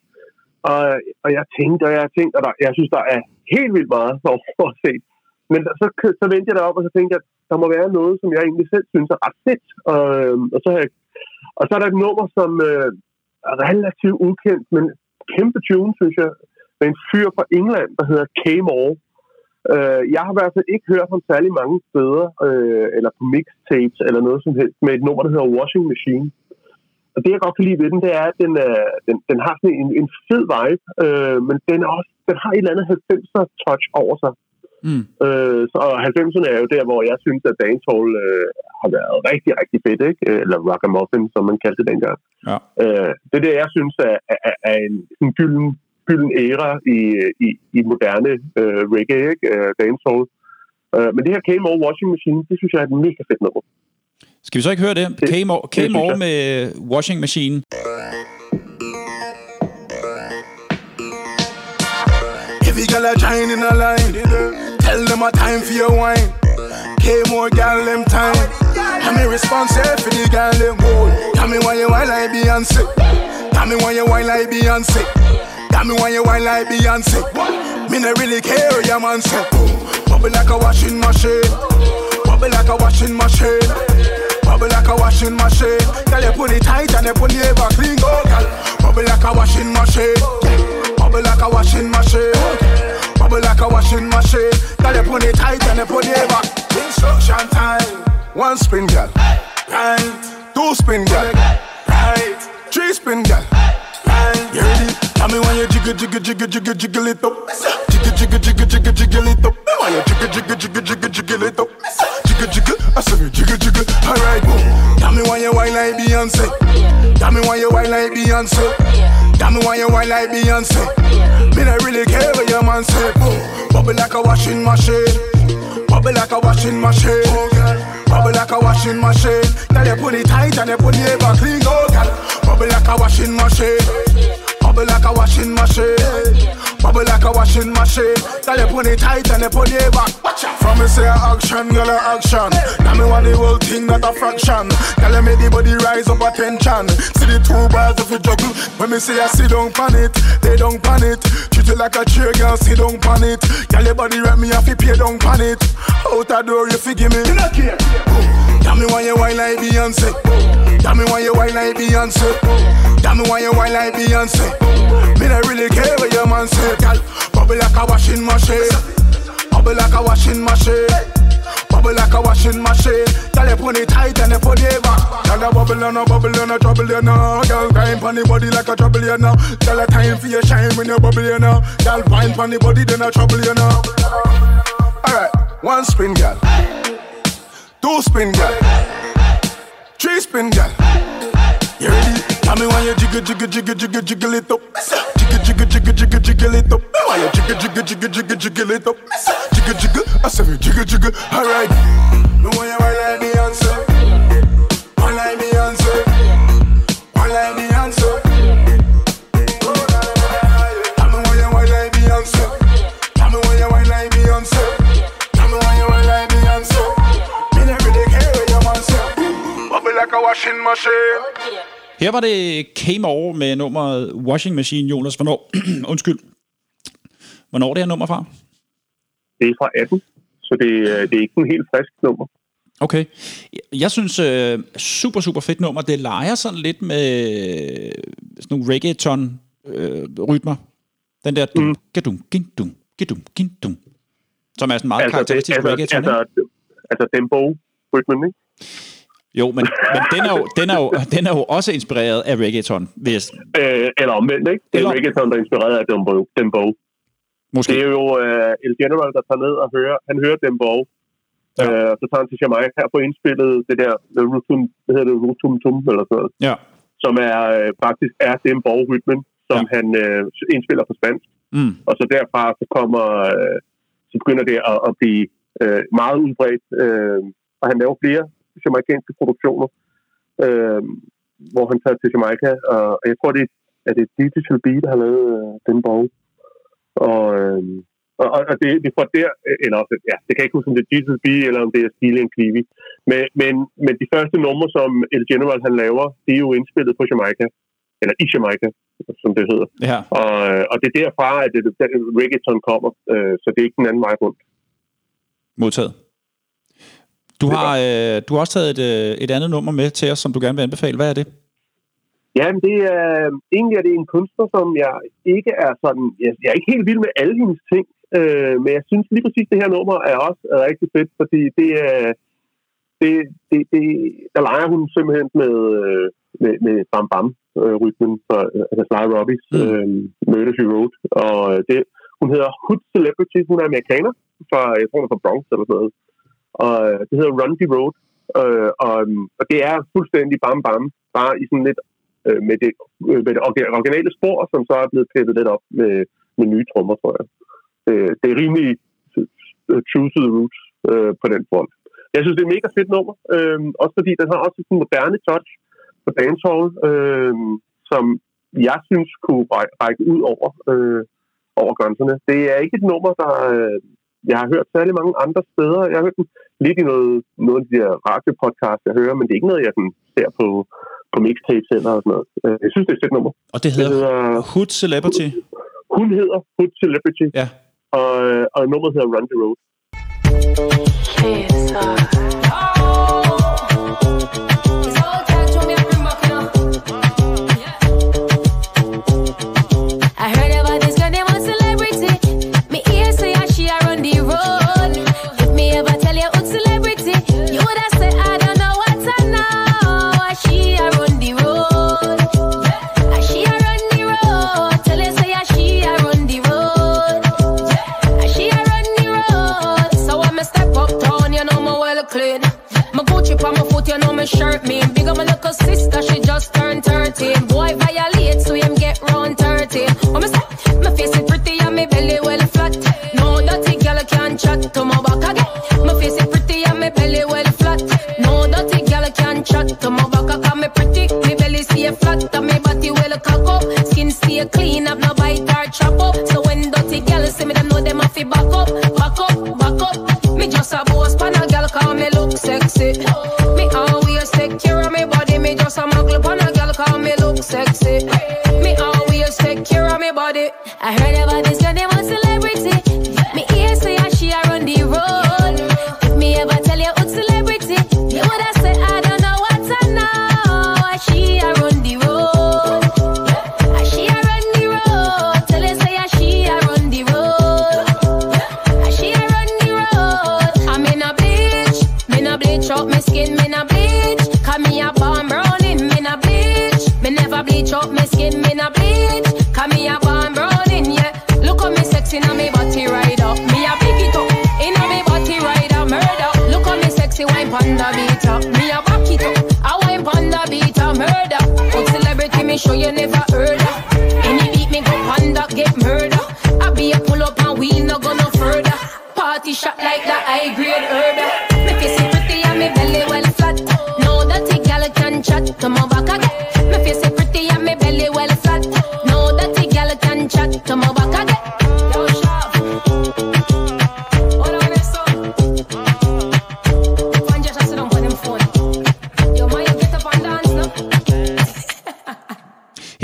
Og, og jeg tænkte, og jeg tænkte, og der, jeg synes, der er helt vildt meget for overset. Men der, så, så vendte jeg derop, og så tænkte jeg, der må være noget, som jeg egentlig selv synes er ret fedt. Og, og, så, har jeg, og så er der et nummer, som øh, er relativt ukendt, men kæmpe tune, synes jeg, med en fyr fra England, der hedder K. Moore. Øh, jeg har i hvert fald ikke hørt ham særlig mange steder, øh, eller på mixtapes, eller noget som helst, med et nummer, der hedder Washing Machine. Og det, jeg godt kan lide ved den, det er, at den, øh, den, den har sådan en, en fed vibe, øh, men den, er også, den har et eller andet 90'er touch over sig. Mm. Øh, så, og 90'erne er jo der, hvor jeg synes, at dancehall øh, har været rigtig, rigtig fedt, ikke? Eller rockamuffin, som man kaldte det dengang. Ja. Øh, det er det, jeg synes er, er, er en, en gylden, gylden æra i, i, i moderne øh, reggae, ikke? Øh, dancehall. Øh, men det her Came Over Washing Machine, det synes jeg er et mega fedt nummer. Skal vi så ikke høre det? Det- Came, det came synes over med Washing Machine. Every girl a join in a line. Tell them a time for your wine. K more girl them time. I'm responsible for the girl them. Tell me why you whine like Beyonce. Tell me why you whine like Beyonce. Tell me why you whine like Beyonce. Me not really care your man say. Bubble like a washing machine. Bubble like a washing machine. Bubble like a washing machine. Girl, you put it tight and you put it ever clean, go, girl. Bubble like a washing machine. Bubble like a washing machine. Bubble like a washing machine. Girl, you put it tight and you put it back. Instruction time. One spin, girl. Right. Two spin, girl. Right. Three spin, girl. Right. You ready? Tell me when you jiggle, jiggle, jiggle, jiggle, jiggle it up. Jiggle, jiggle, jiggle, jiggle, jiggle it up. When you jiggle, jiggle, jiggle, jiggle, jiggle it up. Jiggle, jiggle. I say me jiggle, jiggle. Alright. Tell me when you whine like Beyonce. Tell me when you whine like Beyonce. Tell me why you whine like Beyonce. Me not really care what your man say. Bubble like a washing machine. Bubble like a washing machine. Bubble like a washing machine. Girl, you put it tight and you put it ever clean. Oh, girl. Bubble like a washing machine. Bubble like a washing machine. Bubble like a washing machine. Girl, you put it tight and you put it back. Watch out. From me say action, girl, a action. Tell me on the whole thing, not a fraction. Tell me the body rise up attention. See the two bars of a juggle. When me say I sit down pan it, they don't pan it. Treat it like a chair, girl, sit down pan it. Girl, your body rap me, I fi pay down pan it. Out the door, you fi give me. Tell me why you wine like Beyonce. Tell me why you wine like Beyonce. Tell me why you wine like Beyonce. Me not really care what your man say, girl. Bubble like a washing machine. Bubble like a washing machine. Bubble like a washing machine. Girl, you put it tight and you put back. Girl, you bubble and a bubble and a trouble you know. Girl, grind pon the body like a trouble you know. Girl, a time for your shine when you bubble you know. Girl, wine pon the body then a trouble you know. Alright, one spin, girl. Two spin, girl. Three spin, girl. You ready? Tell me why you jiggle, jiggle, jiggle, jiggle, jiggle it up. Jiggle, jiggle, jiggle, jiggle, jiggle it up. Why you jiggle, jiggle, jiggle, jiggle, jiggle it up. Jiggle, jiggle, I said me jiggle, jiggle. Alright. Me want you wine like Beyonce. Wine like Beyonce. Wine like Beyonce. Tell me why you wine like Beyonce. Tell me why you wine like Beyonce. Tell me why you wine like Beyonce. Me never really care what your man say. Bubble like a washing machine. Her var det Came Over med nummeret Washing Machine, Jonas. Hvornår? Undskyld. Hvornår det her nummer fra? Det er fra 18, så det, øh, det er ikke en helt frisk nummer. Okay. Jeg synes, øh, super, super fedt nummer. Det leger sådan lidt med sådan nogle reggaeton-rytmer. Den der dum, gadum, gin, dum, gadum, gin, dum. Som er sådan meget altså, karakteristisk altså, reggaeton, altså, ikke? altså dembo-rytmen, ikke? Jo, men, men den, er jo, den, er jo, den er jo også inspireret af reggaeton, hvis Øh, eller omvendt, ikke? Det er Eller- reggaeton, der er inspireret af dembo. dembo. måske... Det er jo uh, El General, der tager ned og hører, han hører dembo. Ja. Uh, så tager han til Jamaica og får indspillet det der, Rutum, hvad hedder det, Rutum Tum, eller sådan noget, Ja. som er uh, faktisk er dembo-rytmen, som Ja. han uh, indspiller på spansk. Mm. Og så derfra så kommer, øh, så begynder det at, at blive øh, meget udbredt, øh, og han laver flere jamaikanske produktioner, øh, hvor han tager til Jamaica, og, og jeg tror, det er, er det Digital Beat, der har lavet øh, den bog. Og, øh, og, og- det, det er fra der, øh, eller også, ja, det kan jeg ikke huske, om det er Digital Beat, eller om det er Steely and Cleavy. Men, men, men de første numre, som El General han laver, de er jo indspillet på Jamaica, eller i Jamaica, som det hedder. Ja. Og, øh, og det er derfra, at det, det, reggaeton kommer, øh, så det er ikke den anden vej rundt. Modtaget. Du har, øh, du har også taget et, øh, et andet nummer med til os, som du gerne vil anbefale. Hvad er det? Ja, men det er, egentlig er det en kunstner, som jeg ikke er sådan, jeg, jeg er ikke helt vild med alle hendes ting, øh, men jeg synes lige præcis, det her nummer er også er rigtig fedt, fordi det er, det, det, det, der leger hun simpelthen med, øh, med, med Bam Bam øh, øh, altså Sly Robbins Mm. øh, Murder She Wrote, og det, hun hedder Hood Celebrity, hun er amerikaner, fra, jeg tror hun er fra Bronx eller sådan noget, og øh, det hedder Run the Road, øh, og, øhm, og det er fuldstændig Bam Bam, bare i sådan lidt øh, med, det, øh, med det originale spor, som så er blevet klippet lidt op med, med nye trommer, tror jeg. Øh, det er rimelig true to the roots øh, på den front. Jeg synes, det er et mega fedt nummer, øh, også fordi den har også sådan en moderne touch på dancehall, øh, som jeg synes kunne række ud over, øh, over grænserne. Det er ikke et nummer, der øh, jeg har hørt særlig mange andre steder. Jeg har hørt den lidt i noget, noget af de der radiopodcasts, jeg hører, men det er ikke noget, jeg sådan, ser på, på mixtapes eller sådan noget. Øh, Jeg synes, det er et fedt nummer. Og det Det hedder hedder, Hood Celebrity. hun hedder Hood Celebrity, Ja. og, øh, og nummeret hedder Run the Road. I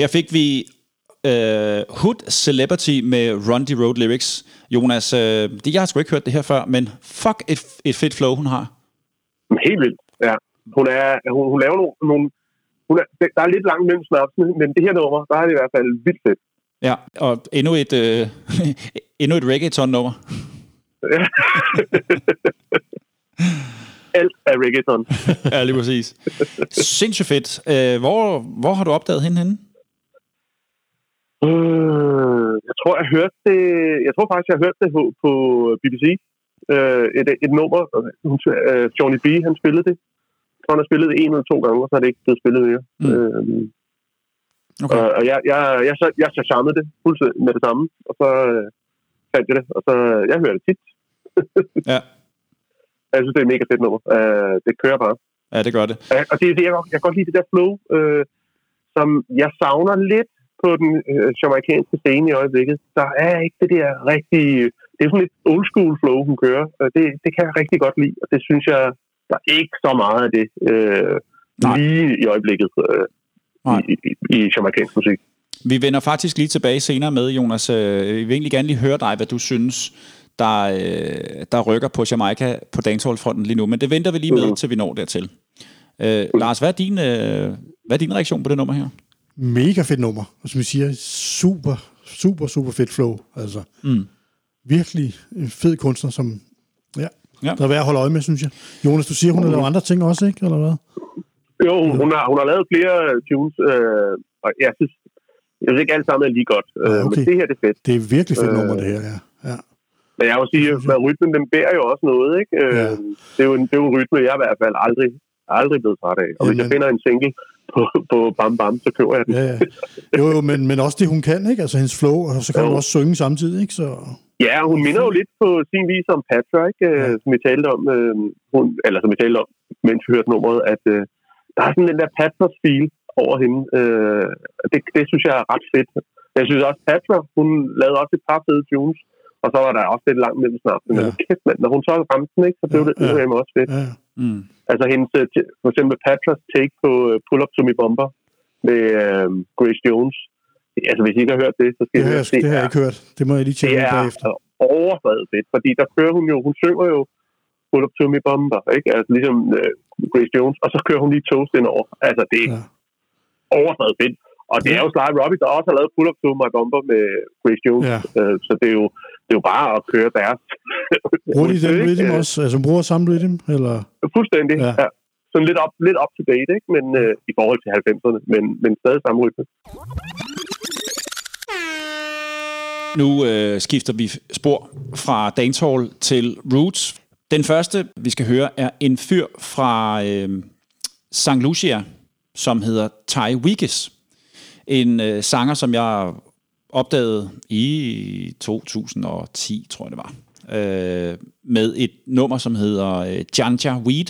Her fik vi øh, Hood Celebrity med Run the Road Lyrics. Jonas, øh, det, jeg har sgu ikke hørt det her før, men fuck et, et fedt flow, hun har. Helt vildt, ja. Hun, er, hun, hun laver nogle... nogle hun er, der er lidt langt mellem snapsene, men det her nummer, der er det i hvert fald vildt fedt. Ja, og endnu et, øh, endnu et reggaeton-nummer. Alt er reggaeton. ja, lige præcis. Sindssygt fedt. Øh, hvor, hvor har du opdaget hende henne? Øh, jeg tror, jeg hørte det... Jeg tror faktisk, jeg hørte det på, på BBC. Øh, et, et nummer. Øh, Johnny B, han spillede det. Jeg tror, han har spillet det en eller to gange, og så er det ikke blevet spillet mere. Mm. Øh, Okay. og, og jeg, jeg, jeg, jeg, jeg, jeg charmede det fuldstændig med det samme, og så øh, fandt jeg det, og så jeg hører det tit. Ja. Jeg synes, det er et mega fedt nummer. Øh, det kører bare. ja, det gør det. Og det er det, jeg, godt- jeg kan godt lide det der flow, øh, som jeg savner lidt på den øh, jamaikanske scene i øjeblikket. Der er ikke det der rigtig... Det er sådan lidt old school flow, hun kører. Det, det kan jeg rigtig godt lide, og det synes jeg, der er ikke så meget af det øh, Nej. lige i øjeblikket øh, Nej. i, i, i jamaikansk musik. Vi vender faktisk lige tilbage senere med, Jonas. Øh, Vi vil egentlig gerne lige høre dig, hvad du synes, der, øh, der rykker på Jamaica på dancehall-fronten lige nu. Men det venter vi lige med, Mhm. til vi når dertil. Øh, Lars, hvad er, din, øh, hvad er din reaktion på det nummer her? Mega fedt nummer. Og som vi siger, super, super, super fedt flow. Altså, Mm. virkelig en fed kunstner, som ja, Ja. der er værd at holde øje med, synes jeg. Jonas, du siger, hun har lavet andre ting også, ikke? Eller hvad? Jo, hun har, hun har lavet flere tunes, øh, og jeg synes, jeg synes ikke alt sammen er lige godt. Øh, Ah, okay. Men det her det er fedt. Det er virkelig fedt Øh, nummer, det her, ja. ja. Men jeg vil sige, at rytmen, den bærer jo også noget, ikke? Øh, Ja. det, er jo en, det er jo en rytme, jeg i hvert fald aldrig, aldrig blevet træt af. Og hvis jeg Jamen. finder en single på, på Bam Bam, så køber jeg den. Ja, ja. Jo, jo, men, men også det, hun kan, ikke? Altså hendes flow, og så kan hun Jo. også synge samtidig, ikke? Så, Ja, hun minder jo lidt på sin vis om Patra, ikke? Øh, Ja. som vi talte om, øh, hun, eller som vi talte om, mens vi hørte nummeret, at øh, der er sådan den der Patras feel over hende. Øh, det, det synes jeg er ret fedt. Jeg synes også, Patra, hun lavede også et par fede tunes, og så var der også lidt langt mellem snart. Men Ja. kæft, mand, når hun så ramte den, ikke, så blev Ja, det ja. også fedt. ja. Mm. Altså hendes, øh, for eksempel Patras take på øh, Pull Up To Me Bomber med øh, Grace Jones. Altså hvis I ikke har hørt det, så skal Det I høre jeg, det har jeg ikke hørt. Det må jeg lige det tjekke ud er bagefter. overdrevet fedt, fordi der kører hun jo, hun synger jo Pull Up To Me Bomber, ikke? Altså ligesom øh, Grace Jones, og så kører hun lige toast ind over. Altså det er Ja. ja. overdrevet fedt. Og det er jo Sly Robbie, der også har lavet Pull Up To My Bomber med Grace Jones. Ja. Øh, så det er, jo, det er jo bare at køre deres. Bruger de den rhythm også? Altså bruger samme rhythm? Eller? Fuldstændig, Ja. ja. Sådan lidt up, lidt up to date, ikke? Men øh, i forhold til 90'erne, men, men stadig samme rytme. Nu øh, skifter vi spor fra dancehall til roots. Den første, vi skal høre, er en fyr fra øh, St. Lucia, som hedder Ty Weekes. En øh, sanger, som jeg opdaget i 2010, tror jeg det var, øh, med et nummer, som hedder øh, Janja Weed.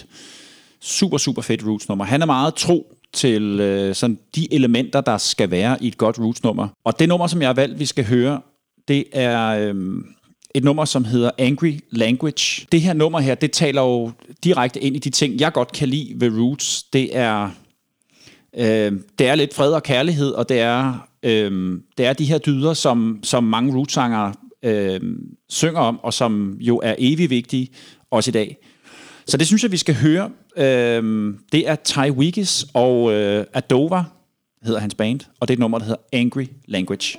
Super, super fedt Roots-nummer. Han er meget tro til øh, sådan de elementer, der skal være i et godt Roots-nummer. Og det nummer, som jeg har valgt, vi skal høre, det er øh, et nummer, som hedder Angry Language. Det her nummer her, det taler jo direkte ind i de ting, jeg godt kan lide ved Roots. Det er, øh, det er lidt fred og kærlighed, og det er øh, det er de her dyder, som, som mange rootsangere øhm, synger om, og som jo er evig vigtige, også i dag. Så det synes jeg, vi skal høre. Øhm, det er Ty Wiggis og øh, Adova, hedder hans band, og det er et nummer, der hedder Angry Language.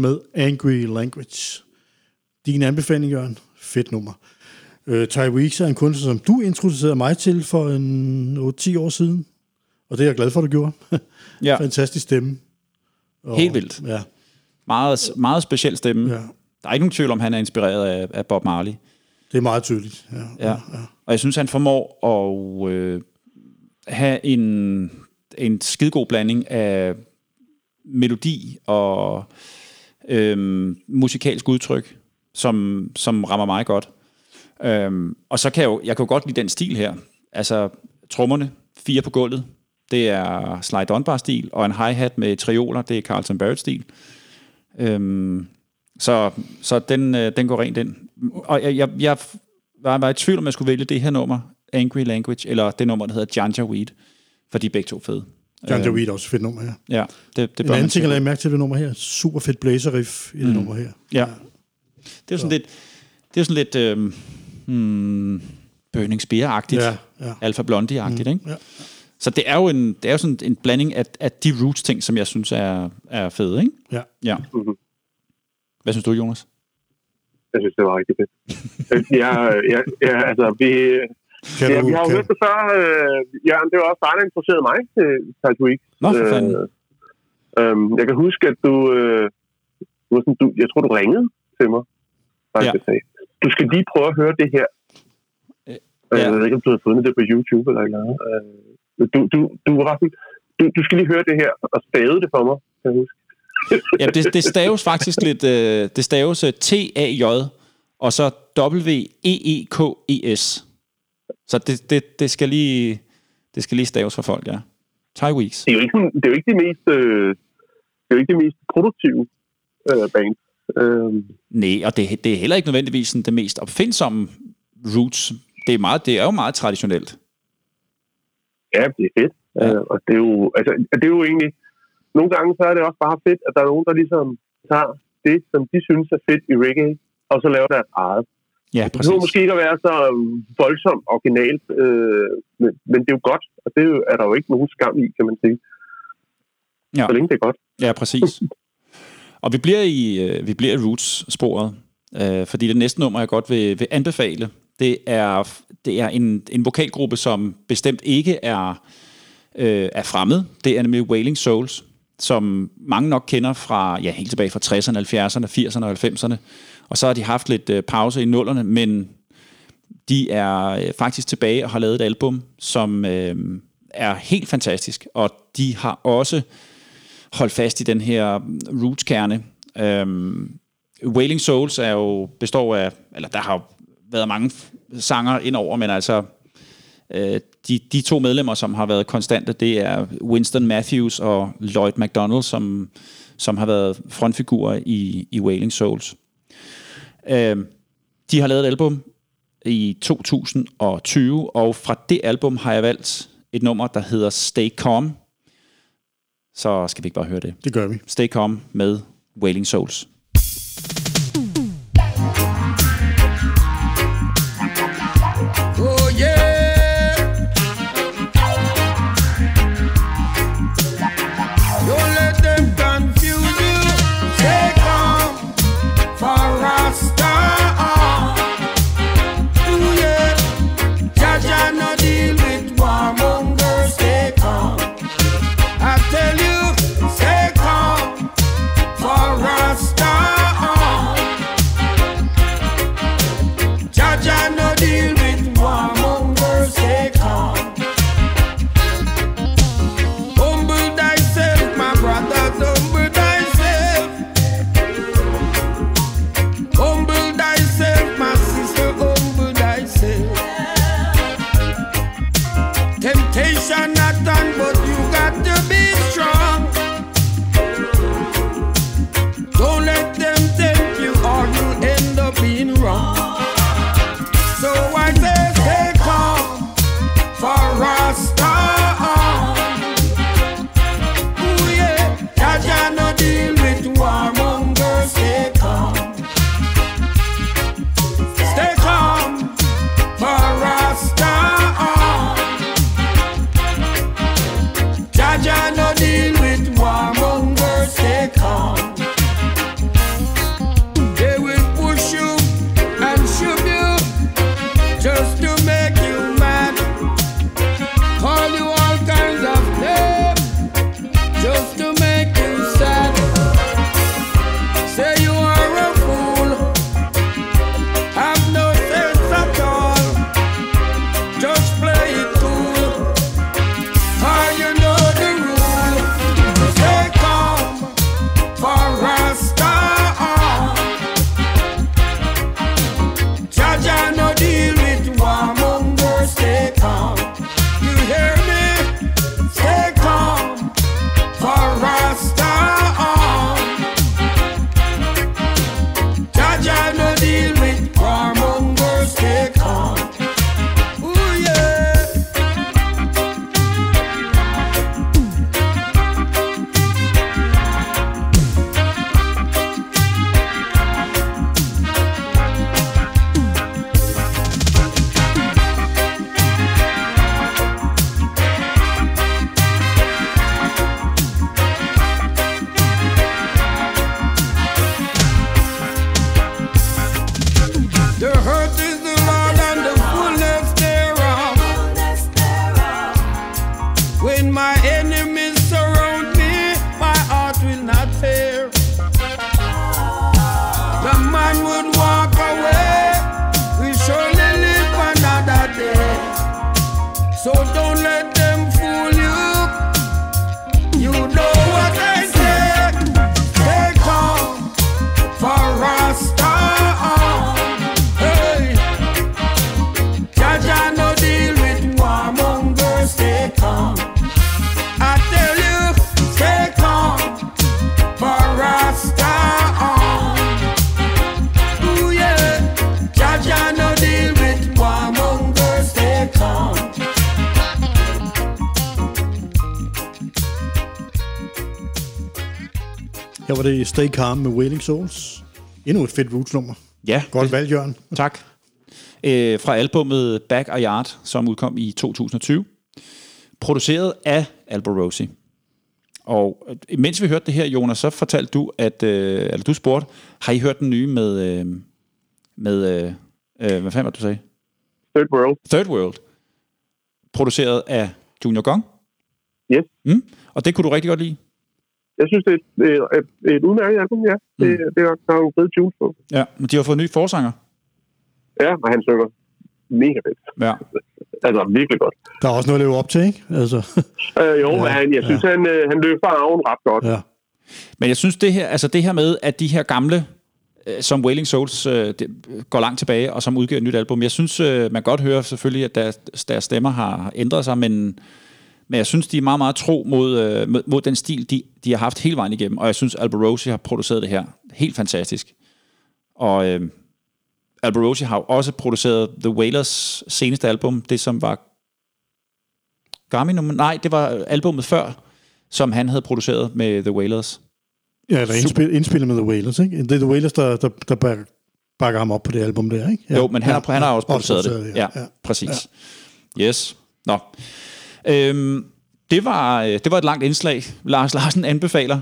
med Angry Language. Din anbefaling, Jørgen. Fedt nummer. Øh, Ty Weeks er en kunstner, som du introducerede mig til for en 8-10 år siden. Og det er jeg glad for, at du gjorde. ja. Fantastisk stemme. Og, Helt vildt. Ja. Meget, meget speciel stemme. Ja. Der er ikke nogen tvivl om, han er inspireret af, af Bob Marley. Det er meget tydeligt. Ja. Ja. ja. Og jeg synes, han formår at øh, have en, en skidegod blanding af melodi og øhm, musikalsk udtryk, som, som rammer mig godt. Øhm, og så kan jeg jo, jeg kan jo godt lide den stil her. Altså, trommerne, fire på gulvet, det er slide dunbar stil og en hi-hat med trioler, det er Carlton Barrett-stil. Øhm, så så den, øh, den går rent ind. Og jeg, jeg, jeg var, var i tvivl, om jeg skulle vælge det her nummer, Angry Language, eller det nummer, der hedder Janja Weed, for de er begge to fede. John Joe Weed er også fedt nummer her. Ja, det, det En anden man ting, jeg lagde mærke til det nummer her, super fedt blazer riff i det nummer her. Ja. Det er jo sådan lidt, det er jo sådan lidt øhm, hmm, Burning Spear-agtigt. Ja, ja. Alpha Blondie-agtigt, mm, ikke? ja. Så det er jo, en, det er jo sådan en blanding af, af de roots-ting, som jeg synes er, er fede, ikke? Ja. Ja. Mhm. Hvad synes du, Jonas? Jeg synes, det var rigtig fedt. Øh, ja, ja, ja, altså, vi, Kan ja, du, vi har jo kan, hørt det før. Øh, Jørgen, det var også dig, der introducerede mig til Touch Week. Nå, for fanden. øhm, jeg kan huske, at du, øh, du, var sådan, du... Jeg tror, du ringede til mig. Faktisk, Ja. du skal lige prøve at høre det her. Øh, Øh, ja. Jeg ved ikke, om du har fundet det på YouTube eller et eller andet. Øh, du, du, du, var sådan, du, du skal lige høre det her, og stave det for mig, kan jeg huske. Ja, det, det staves faktisk lidt... Øh, det staves øh, T-A-J, og så W-E-E-K-E-S. Så det, det, det, skal lige, det skal lige staves for folk, ja. Thai Weeks. det er jo ikke, det er jo ikke det mest, øh, det er jo ikke det mest produktive øh, band. Øh, Nej, og det, det er heller ikke nødvendigvis sådan det mest opfindsomme roots. Det er, meget, det er jo meget traditionelt. ja, det er fedt. Ja. Øh, og det er, jo, altså, det er jo egentlig, nogle gange så er det også bare fedt, at der er nogen, der ligesom tager det, som de synes er fedt i reggae, og så laver deres eget. Ja, Det behøver præcis. måske ikke at være så voldsomt originalt, øh, men, men det er jo godt, og det er, er der jo ikke nogen skam i, kan man sige. Ja. Så længe det er godt. Ja, præcis. Og vi bliver i, øh, vi bliver i Roots-sporet, øh, fordi det næste nummer, jeg godt vil, vil anbefale, det er, det er en, en vokalgruppe, som bestemt ikke er, øh, er fremmed. Det er nemlig Wailing Souls, som mange nok kender fra, ja, helt tilbage fra 60'erne, 70'erne, 80'erne og 90'erne. Og så har de haft lidt øh, pause i nullerne, men de er øh, faktisk tilbage og har lavet et album, som øh, er helt fantastisk. Og de har også holdt fast i den her mm, roots-kerne. Øhm, Wailing Souls er jo, består af, eller der har jo været mange sanger indover, men altså øh, de, de to medlemmer, som har været konstante, det er Winston Matthews og Lloyd McDonald, som, som har været frontfigurer i, i Wailing Souls. Øhm, de har lavet et album i 2020, og fra det album har jeg valgt et nummer, der hedder Stay Calm. Så skal vi ikke bare høre det. det gør vi. Stay Calm med Wailing Souls. Stay Calm med Wailing Souls. Endnu et fedt roots-nummer. Ja, Godt valgt, Jørgen. Tak. Øh, fra albummet Back a Yard, som udkom i 2020. Produceret af Albo Rosie. Og øh, mens vi hørte det her, Jonas, så fortalte du, at øh, eller du spurgte, har I hørt den nye med, øh, med øh, øh, hvad fanden var det, du sagde? Third World. Third World. Produceret af Junior Gong. Yes. Mm. Og det kunne du rigtig godt lide. Jeg synes, det er et, et, et, et udmærket album, ja. Det, Mm. det er, der er nogle fede tunes på. Ja, men de har fået en ny forsanger. Ja, og han synger mega fedt. Ja. Altså, virkelig godt. Der er også noget at leve op til, ikke? Altså, Øh, jo, Ja, ja, han, jeg synes, ja. han, øh, han løber arven ret godt. ja. Men jeg synes, det her, altså det her med, at de her gamle, øh, som Wailing Souls øh, det, går langt tilbage, og som udgiver et nyt album, jeg synes, øh, man godt høre selvfølgelig, at deres, deres stemmer har har ændret sig, men, men jeg synes, de er meget, meget tro mod, øh, mod, mod den stil, de, de har haft hele vejen igennem, og jeg synes, Albo Rosie har produceret det her helt fantastisk. Og øh, Rosie har jo også produceret The Wailers seneste album, det som var Garmin nummer, nej, det var albumet før, som han havde produceret med The Wailers. Ja, eller indspil, indspillet med The Wailers, ikke? Det er The Wailers, der, der, der bakker, bakker ham op på det album der, ikke? Ja. Jo, men han, har, han har også produceret det. Ja, ja. ja, præcis. Ja. Yes. Nå. Øhm, det, var, øh, det var et langt indslag. Lars Larsen anbefaler.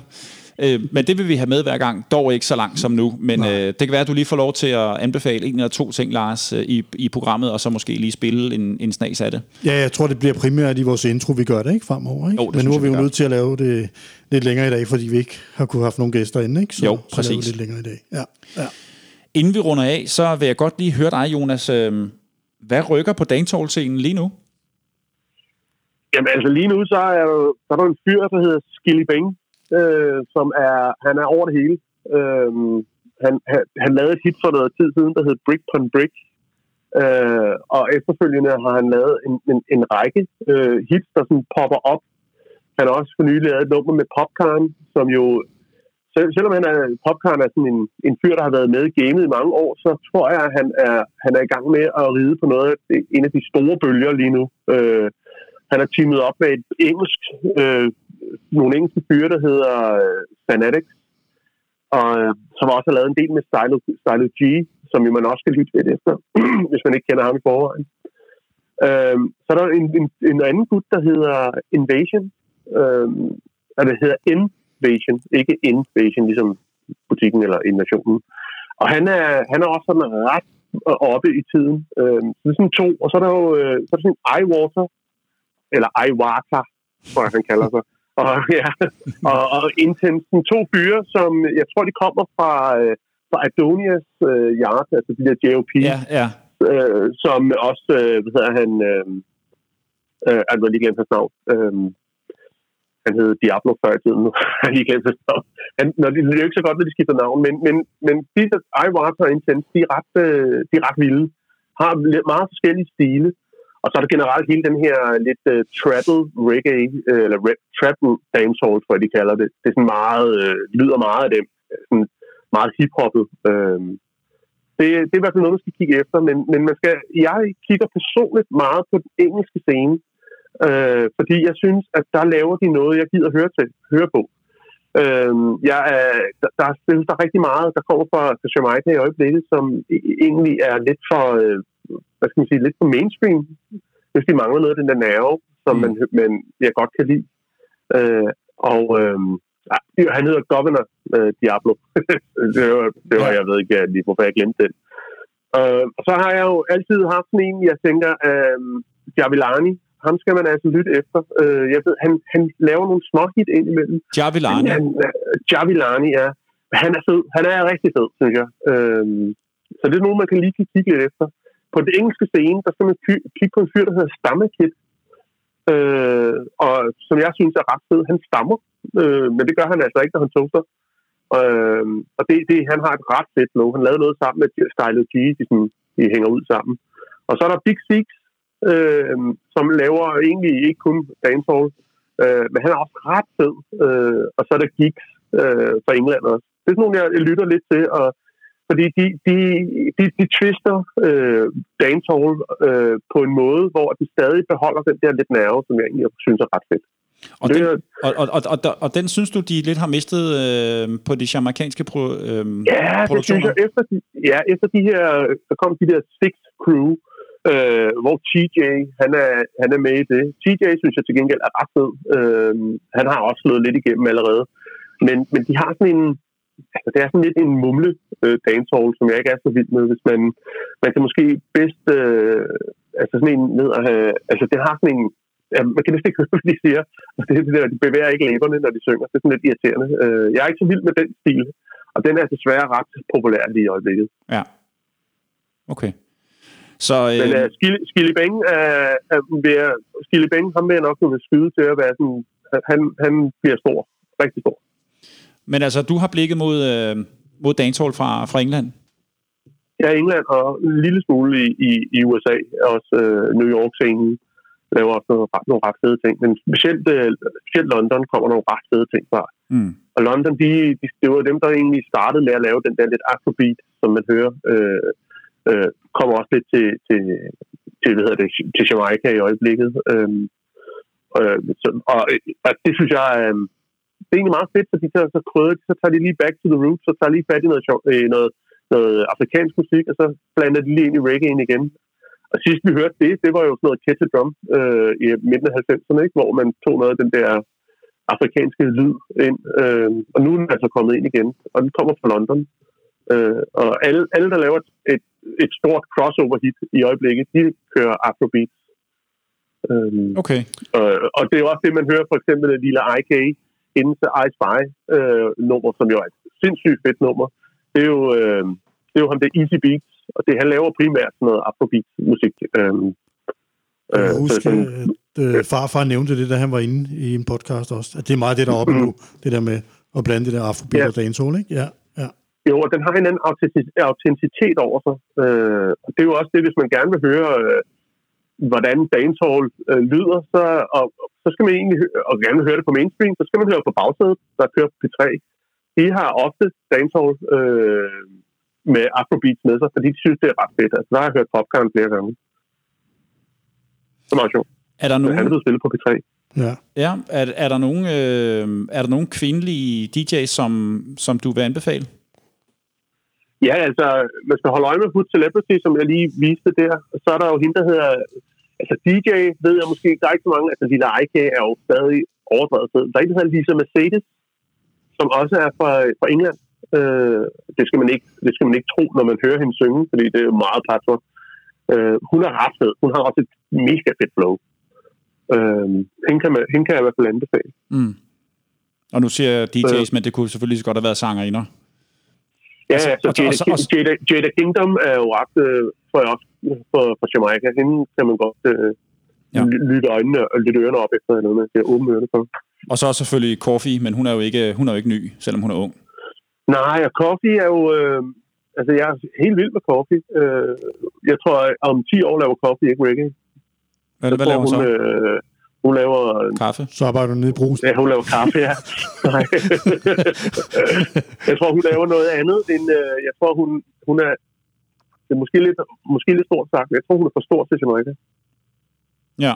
Øh, men det vil vi have med hver gang. Dog ikke så langt som nu. Men øh, det kan være, at du lige får lov til at anbefale en eller to ting, Lars, øh, i, i programmet, og så måske lige spille en, en snas af det. Ja, jeg tror, det bliver primært i vores intro, vi gør det, ikke? Fremover, ikke? Jo, Men nu er vi jo nødt til at lave det lidt længere i dag, fordi vi ikke har kunne have haft nogle gæster inde, ikke? Så, Jo, Så laver præcis. vi lidt længere i dag. Ja, ja. Inden vi runder af, så vil jeg godt lige høre dig, Jonas. Øh, hvad rykker på dancehall-scenen lige nu? Jamen altså lige nu, så er, der, så er der en fyr, der hedder Skilly Bang, øh, som er, han er over det hele. Øh, han, han, han lavede et hit for noget tid siden, der hed Brick Pon Brick. Øh, og efterfølgende har han lavet en, en, en række øh, hits, der sådan popper op. Han har også for nylig lavet et nummer med Popcorn, som jo, selv, selvom han er, Popcorn er sådan en, en fyr, der har været med i gamet i mange år, så tror jeg, at han er, han er i gang med at ride på noget af det, en af de store bølger lige nu. Øh, han har teamet op med et engelsk, øh, nogle engelske fyre, der hedder øh, Fanatics, og øh, som også har lavet en del med Stylo, Stylo G, som jo man også skal lytte lidt efter, hvis man ikke kender ham i forvejen. Øh, så er der en, en, en anden gut, der hedder Invasion, øh, eller det hedder Invasion, ikke Invasion, ligesom butikken eller invasionen. Og han er, han er også sådan ret oppe i tiden. Øh, så det er sådan to, og så er der jo øh, så er der sådan en Eyewater, eller Iwata, tror jeg, han kalder sig. Og, ja, og, og Intense, sådan to fyre, som jeg tror, de kommer fra, øh, fra Adonias øh, Yard, altså de der JOP, Ja, ja. øh, som også, øh, hvad hedder han, øh, øh, har lige glemt hans navn, øh, han hed Diablo før i tiden, nu har lige glemt hans navn. Han, når de, det er jo ikke så godt, når de skifter navn, men, men, men disse Iwata og Intense, de er ret, øh, de er ret vilde, har meget forskellige stile, og så er der generelt hele den her lidt uh, treble reggae, uh, eller rap, treble dancehall, tror jeg, de kalder det. Det er sådan meget, uh, lyder meget af dem. Sådan meget hiphoppet. Uh, det, det er i hvert fald noget, man skal kigge efter, men, men man skal, jeg kigger personligt meget på den engelske scene, uh, fordi jeg synes, at der laver de noget, jeg gider høre, til, høre på. Uh, jeg er, der, der, der, er rigtig meget, der kommer fra, fra Jamaica i øjeblikket, som e-, egentlig er lidt for... Uh, hvad skal man sige, lidt for mainstream, hvis de mangler noget af den der nerve, som man, man jeg godt kan lide. Øh, og øh, han hedder Governor øh, Diablo. det, var, det var, jeg ved ikke lige, hvorfor jeg glemte det. Øh, og så har jeg jo altid haft en, jeg tænker, øh, Javilani, ham skal man altså lytte efter. Øh, jeg ved, han, han laver nogle små hit ind imellem. Javilani. Han, Javilani, ja. Han er fed. Han er rigtig fed, synes jeg. Øh, så det er nogen, man kan lige kigge lidt efter på den engelske scene, der skal man kigge på en fyr, der hedder Stammekid. Øh, og som jeg synes er ret fed. Han stammer, øh, men det gør han altså ikke, når han toaster. Øh, og det, det, han har et ret fedt flow. Han lavede noget sammen med Stylet G, de, sådan, de hænger ud sammen. Og så er der Big Six, øh, som laver egentlig ikke kun dancehall, øh, men han er også ret fed. Øh, og så er der Geeks øh, fra England også. Det er sådan nogle, jeg lytter lidt til, og fordi de, de, de, de twister øh, dancehall øh, på en måde, hvor de stadig beholder den der lidt nerve, som jeg egentlig synes er ret fedt. Og den, og, og, og, og, og den synes du, de lidt har mistet øh, på de jamaikanske pro, øh, Ja, det synes produktioner? jeg. Efter de, ja, efter de her, der kom de der Six Crew, øh, hvor TJ, han er, han er med i det. TJ synes jeg til gengæld er ret fed. Øh, han har også slået lidt igennem allerede. Men, men de har sådan en, altså det er sådan lidt en mumle øh, dancehall, som jeg ikke er så vild med, hvis man, man kan måske bedst, øh, altså sådan en ned og have, altså det har sådan en, ja, man kan næsten ikke høre, hvad de siger, og det det der, de bevæger ikke læberne, når de synger, det er sådan lidt irriterende. Øh, jeg er ikke så vild med den stil, og den er desværre ret populær lige i øjeblikket. Ja. Okay. Så øh, Men uh, Skilly, Skilly Bang, uh, uh, vil jeg, Skilly Bang, ham vil jeg nok kunne skyde til at være sådan, han, han bliver stor, rigtig stor. Men altså, du har blikket mod, øh, mod dancehall fra, fra England. Ja, England og en lille smule i, i, i USA, også uh, New York-scenen laver også nogle, ret- nogle ret fede ting, men specielt, uh, specielt London kommer nogle ret fede ting fra. Mm. Og London, de, de, det var dem, der egentlig startede med at lave den der lidt afrobeat, som man hører, øh, øh, kommer også lidt til, til, til, hvad hedder det, til Jamaica i øjeblikket. Øhm, øh, så, og, og det synes jeg, øh, det er egentlig meget fedt, fordi så, så krydder de, så tager de lige back to the roots, så tager lige fat i noget, sjov- øh, noget, noget afrikansk musik, og så blander de lige ind i reggae'en igen. Og sidst vi hørte det, det var jo sådan noget Kettle Drum øh, i midten af 90'erne, ikke? hvor man tog noget af den der afrikanske lyd ind. Øh, og nu er den altså kommet ind igen, og den kommer fra London. Øh, og alle, alle, der laver et, et stort crossover-hit i øjeblikket, de kører Afrobeat. Øh, Okay. og, og det er jo også det, man hører for eksempel af Lille IK til I Spy øh, nummer, som jo er et sindssygt fedt nummer. Det er jo, øh, det er jo ham, det Easy Beats, og det, han laver primært sådan noget Afrobeat-musik. Øh, Jeg kan så huske, sådan- at øh, farfar nævnte det, da han var inde i en podcast også. At det er meget det, der er oppe nu. Det der med at blande det der afrobeat Ja. og dancehall, ikke? Ja, ja. Jo, og den har en anden autentici- autenticitet over sig. Øh, og det er jo også det, hvis man gerne vil høre, øh, hvordan dancehall øh, lyder, så, og, og, så skal man egentlig og gerne høre det på mainstream, så skal man høre på bagsædet, der kører på P3. De har ofte dancehall øh, med afrobeats med sig, fordi de synes, det er ret fedt. Altså, der har jeg hørt Popcorn flere gange. Er meget sjovt. Er der Men Han er nogen, blevet spillet på P3. ja. ja, er, er der nogen, øh, er der nogen kvindelige DJ's, som, som du vil anbefale? Ja, altså, man skal holde øje med Hood Celebrity, som jeg lige viste der. Så er der jo hende, der hedder... Altså, DJ ved jeg måske, der er ikke så mange. Altså, Lille IK er jo stadig overdrevet fed. Der er en, der hedder Lisa Mercedes, som også er fra, fra England. Øh, det, skal man ikke, det skal man ikke tro, når man hører hende synge, fordi det er jo meget patro. Øh, hun er ret fed. Hun har også et mega fedt flow. Øh, hende, kan man, hende kan jeg i hvert fald anbefale. Mm. Og nu siger jeg DJ's, men det kunne selvfølgelig godt have været sangerinder. Ja, Altså, altså, Jada, Jada, Jada Kingdom er jo ret, øh, også, for, for Jamaica. Hende kan man godt øh, Ja. lytte øjnene og lytte ørerne op efter noget, man skal åbne ørerne for. Og så selvfølgelig Coffee, men hun er jo ikke, hun er jo ikke ny, selvom hun er ung. Nej, og Coffee er jo... Øh, altså, jeg er helt vild med Coffee. Øh, jeg tror, at om 10 år laver Coffee ikke reggae. Hvad, hvad laver hun så? hun, øh, hun laver... Kaffe? Så arbejder du nede i brusen. Ja, hun laver kaffe, ja. Nej. jeg tror, hun laver noget andet end... Øh, jeg tror, hun, hun er... Det er måske lidt, måske lidt stort sagt, men jeg tror, hun er for stor til Jamaica. Ja.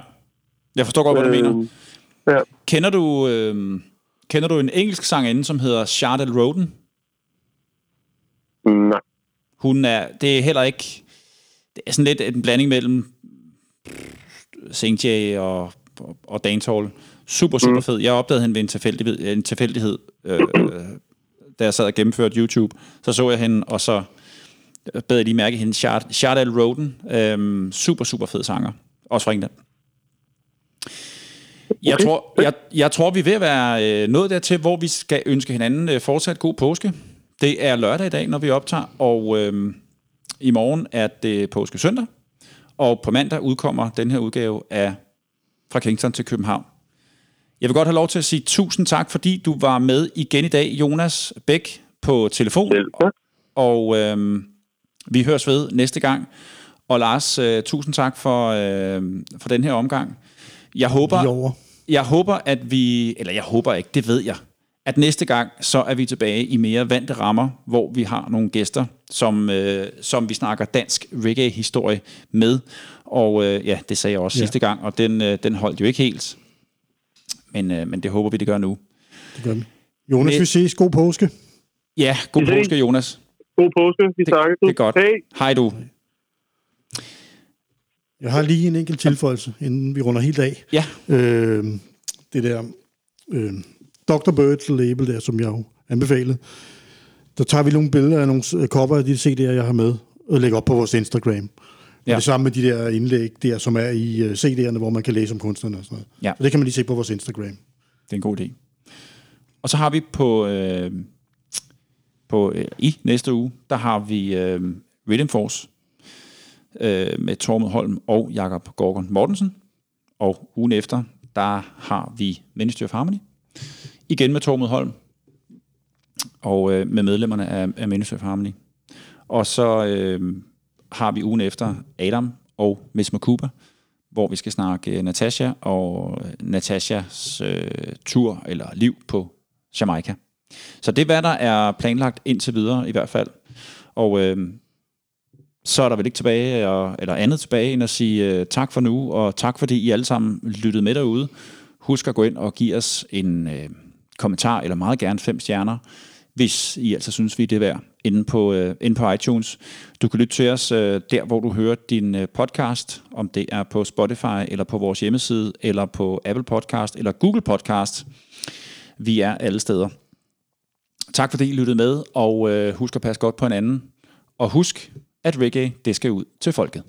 Jeg forstår godt, hvad du Øh, mener. ja. Kender du, øh, kender du en engelsk sangerinde, som hedder Chardel Roden? Nej. Hun er, det er heller ikke, det er sådan lidt en blanding mellem. J og, og, dancehall. Super, super fed. Jeg opdagede hende ved en tilfældighed, en tilfældighed øh, øh, da jeg sad og gennemførte YouTube. Så så jeg hende, og så bed jeg lige mærke hende. Chardel Roden. Øh, super, super fed sanger. Også fra England. Jeg, Okay. tror, jeg, jeg tror, vi er ved at være øh, nået dertil, hvor vi skal ønske hinanden øh, fortsat god påske. Det er lørdag i dag, når vi optager, og øh, i morgen er det påske søndag. Og på mandag udkommer den her udgave af Fra Kingston til København. Jeg vil godt have lov til at sige tusind tak, fordi du var med igen i dag, Jonas Bæk, på telefon. Selv tak. Og øh, vi høres ved næste gang. Og Lars, øh, tusind tak for, øh, for den her omgang. Jeg håber, jeg håber, at vi, eller jeg håber ikke, det ved jeg, at næste gang, så er vi tilbage i mere vante rammer, hvor vi har nogle gæster, som, øh, som vi snakker dansk reggae-historie med. Og øh, ja, det sagde jeg også ja. Sidste gang, og den, øh, den holdt jo ikke helt. Men, øh, men det håber vi, det gør nu. Det gør vi. Jonas, Men- vi ses. God påske. Ja, god Vi påske, Jonas. God påske. Vi snakkes. Det er godt. Hej. Hej du. Jeg har lige en enkelt tilføjelse, inden vi runder helt af. Ja. Øh, det der øh, Dr. Birds label der, som jeg jo anbefalede. Der tager vi nogle billeder af nogle øh, kopper af de CD'er, jeg har med, og lægger op på vores Instagram. Ja. Og det samme med de der indlæg der, som er i øh, CD'erne, hvor man kan læse om kunstnerne og sådan noget. Ja. Så det kan man lige se på vores Instagram. Det er en god idé. Og så har vi på, øh, på øh, i næste uge, der har vi øh, Rhythm Force øh, med Tormod Holm og Jakob Gorgon Mortensen. Og ugen efter, der har vi Ministry of Harmony. Igen med Tormod Holm. Og øh, med medlemmerne af, af Ministry of Harmony. Og så øh, har vi ugen efter Adam og Miss Makuba, hvor vi skal snakke øh, Natasha og øh, Natashas øh, tur eller liv på Jamaica. Så det er, hvad der er planlagt indtil videre i hvert fald. Og øh, så er der vel ikke tilbage, og, eller andet tilbage, end at sige øh, tak for nu, og tak fordi I alle sammen lyttede med derude. Husk at gå ind og give os en øh, kommentar, eller meget gerne fem stjerner, hvis I altså synes, vi er det værd, inde på, øh, inde på iTunes. Du kan lytte til os øh, der, hvor du hører din øh, podcast, om det er på Spotify, eller på vores hjemmeside, eller på Apple Podcast, eller Google Podcast. Vi er alle steder. Tak fordi I lyttede med, og øh, husk at passe godt på hinanden. Og husk, at reggae, det skal ud til folket.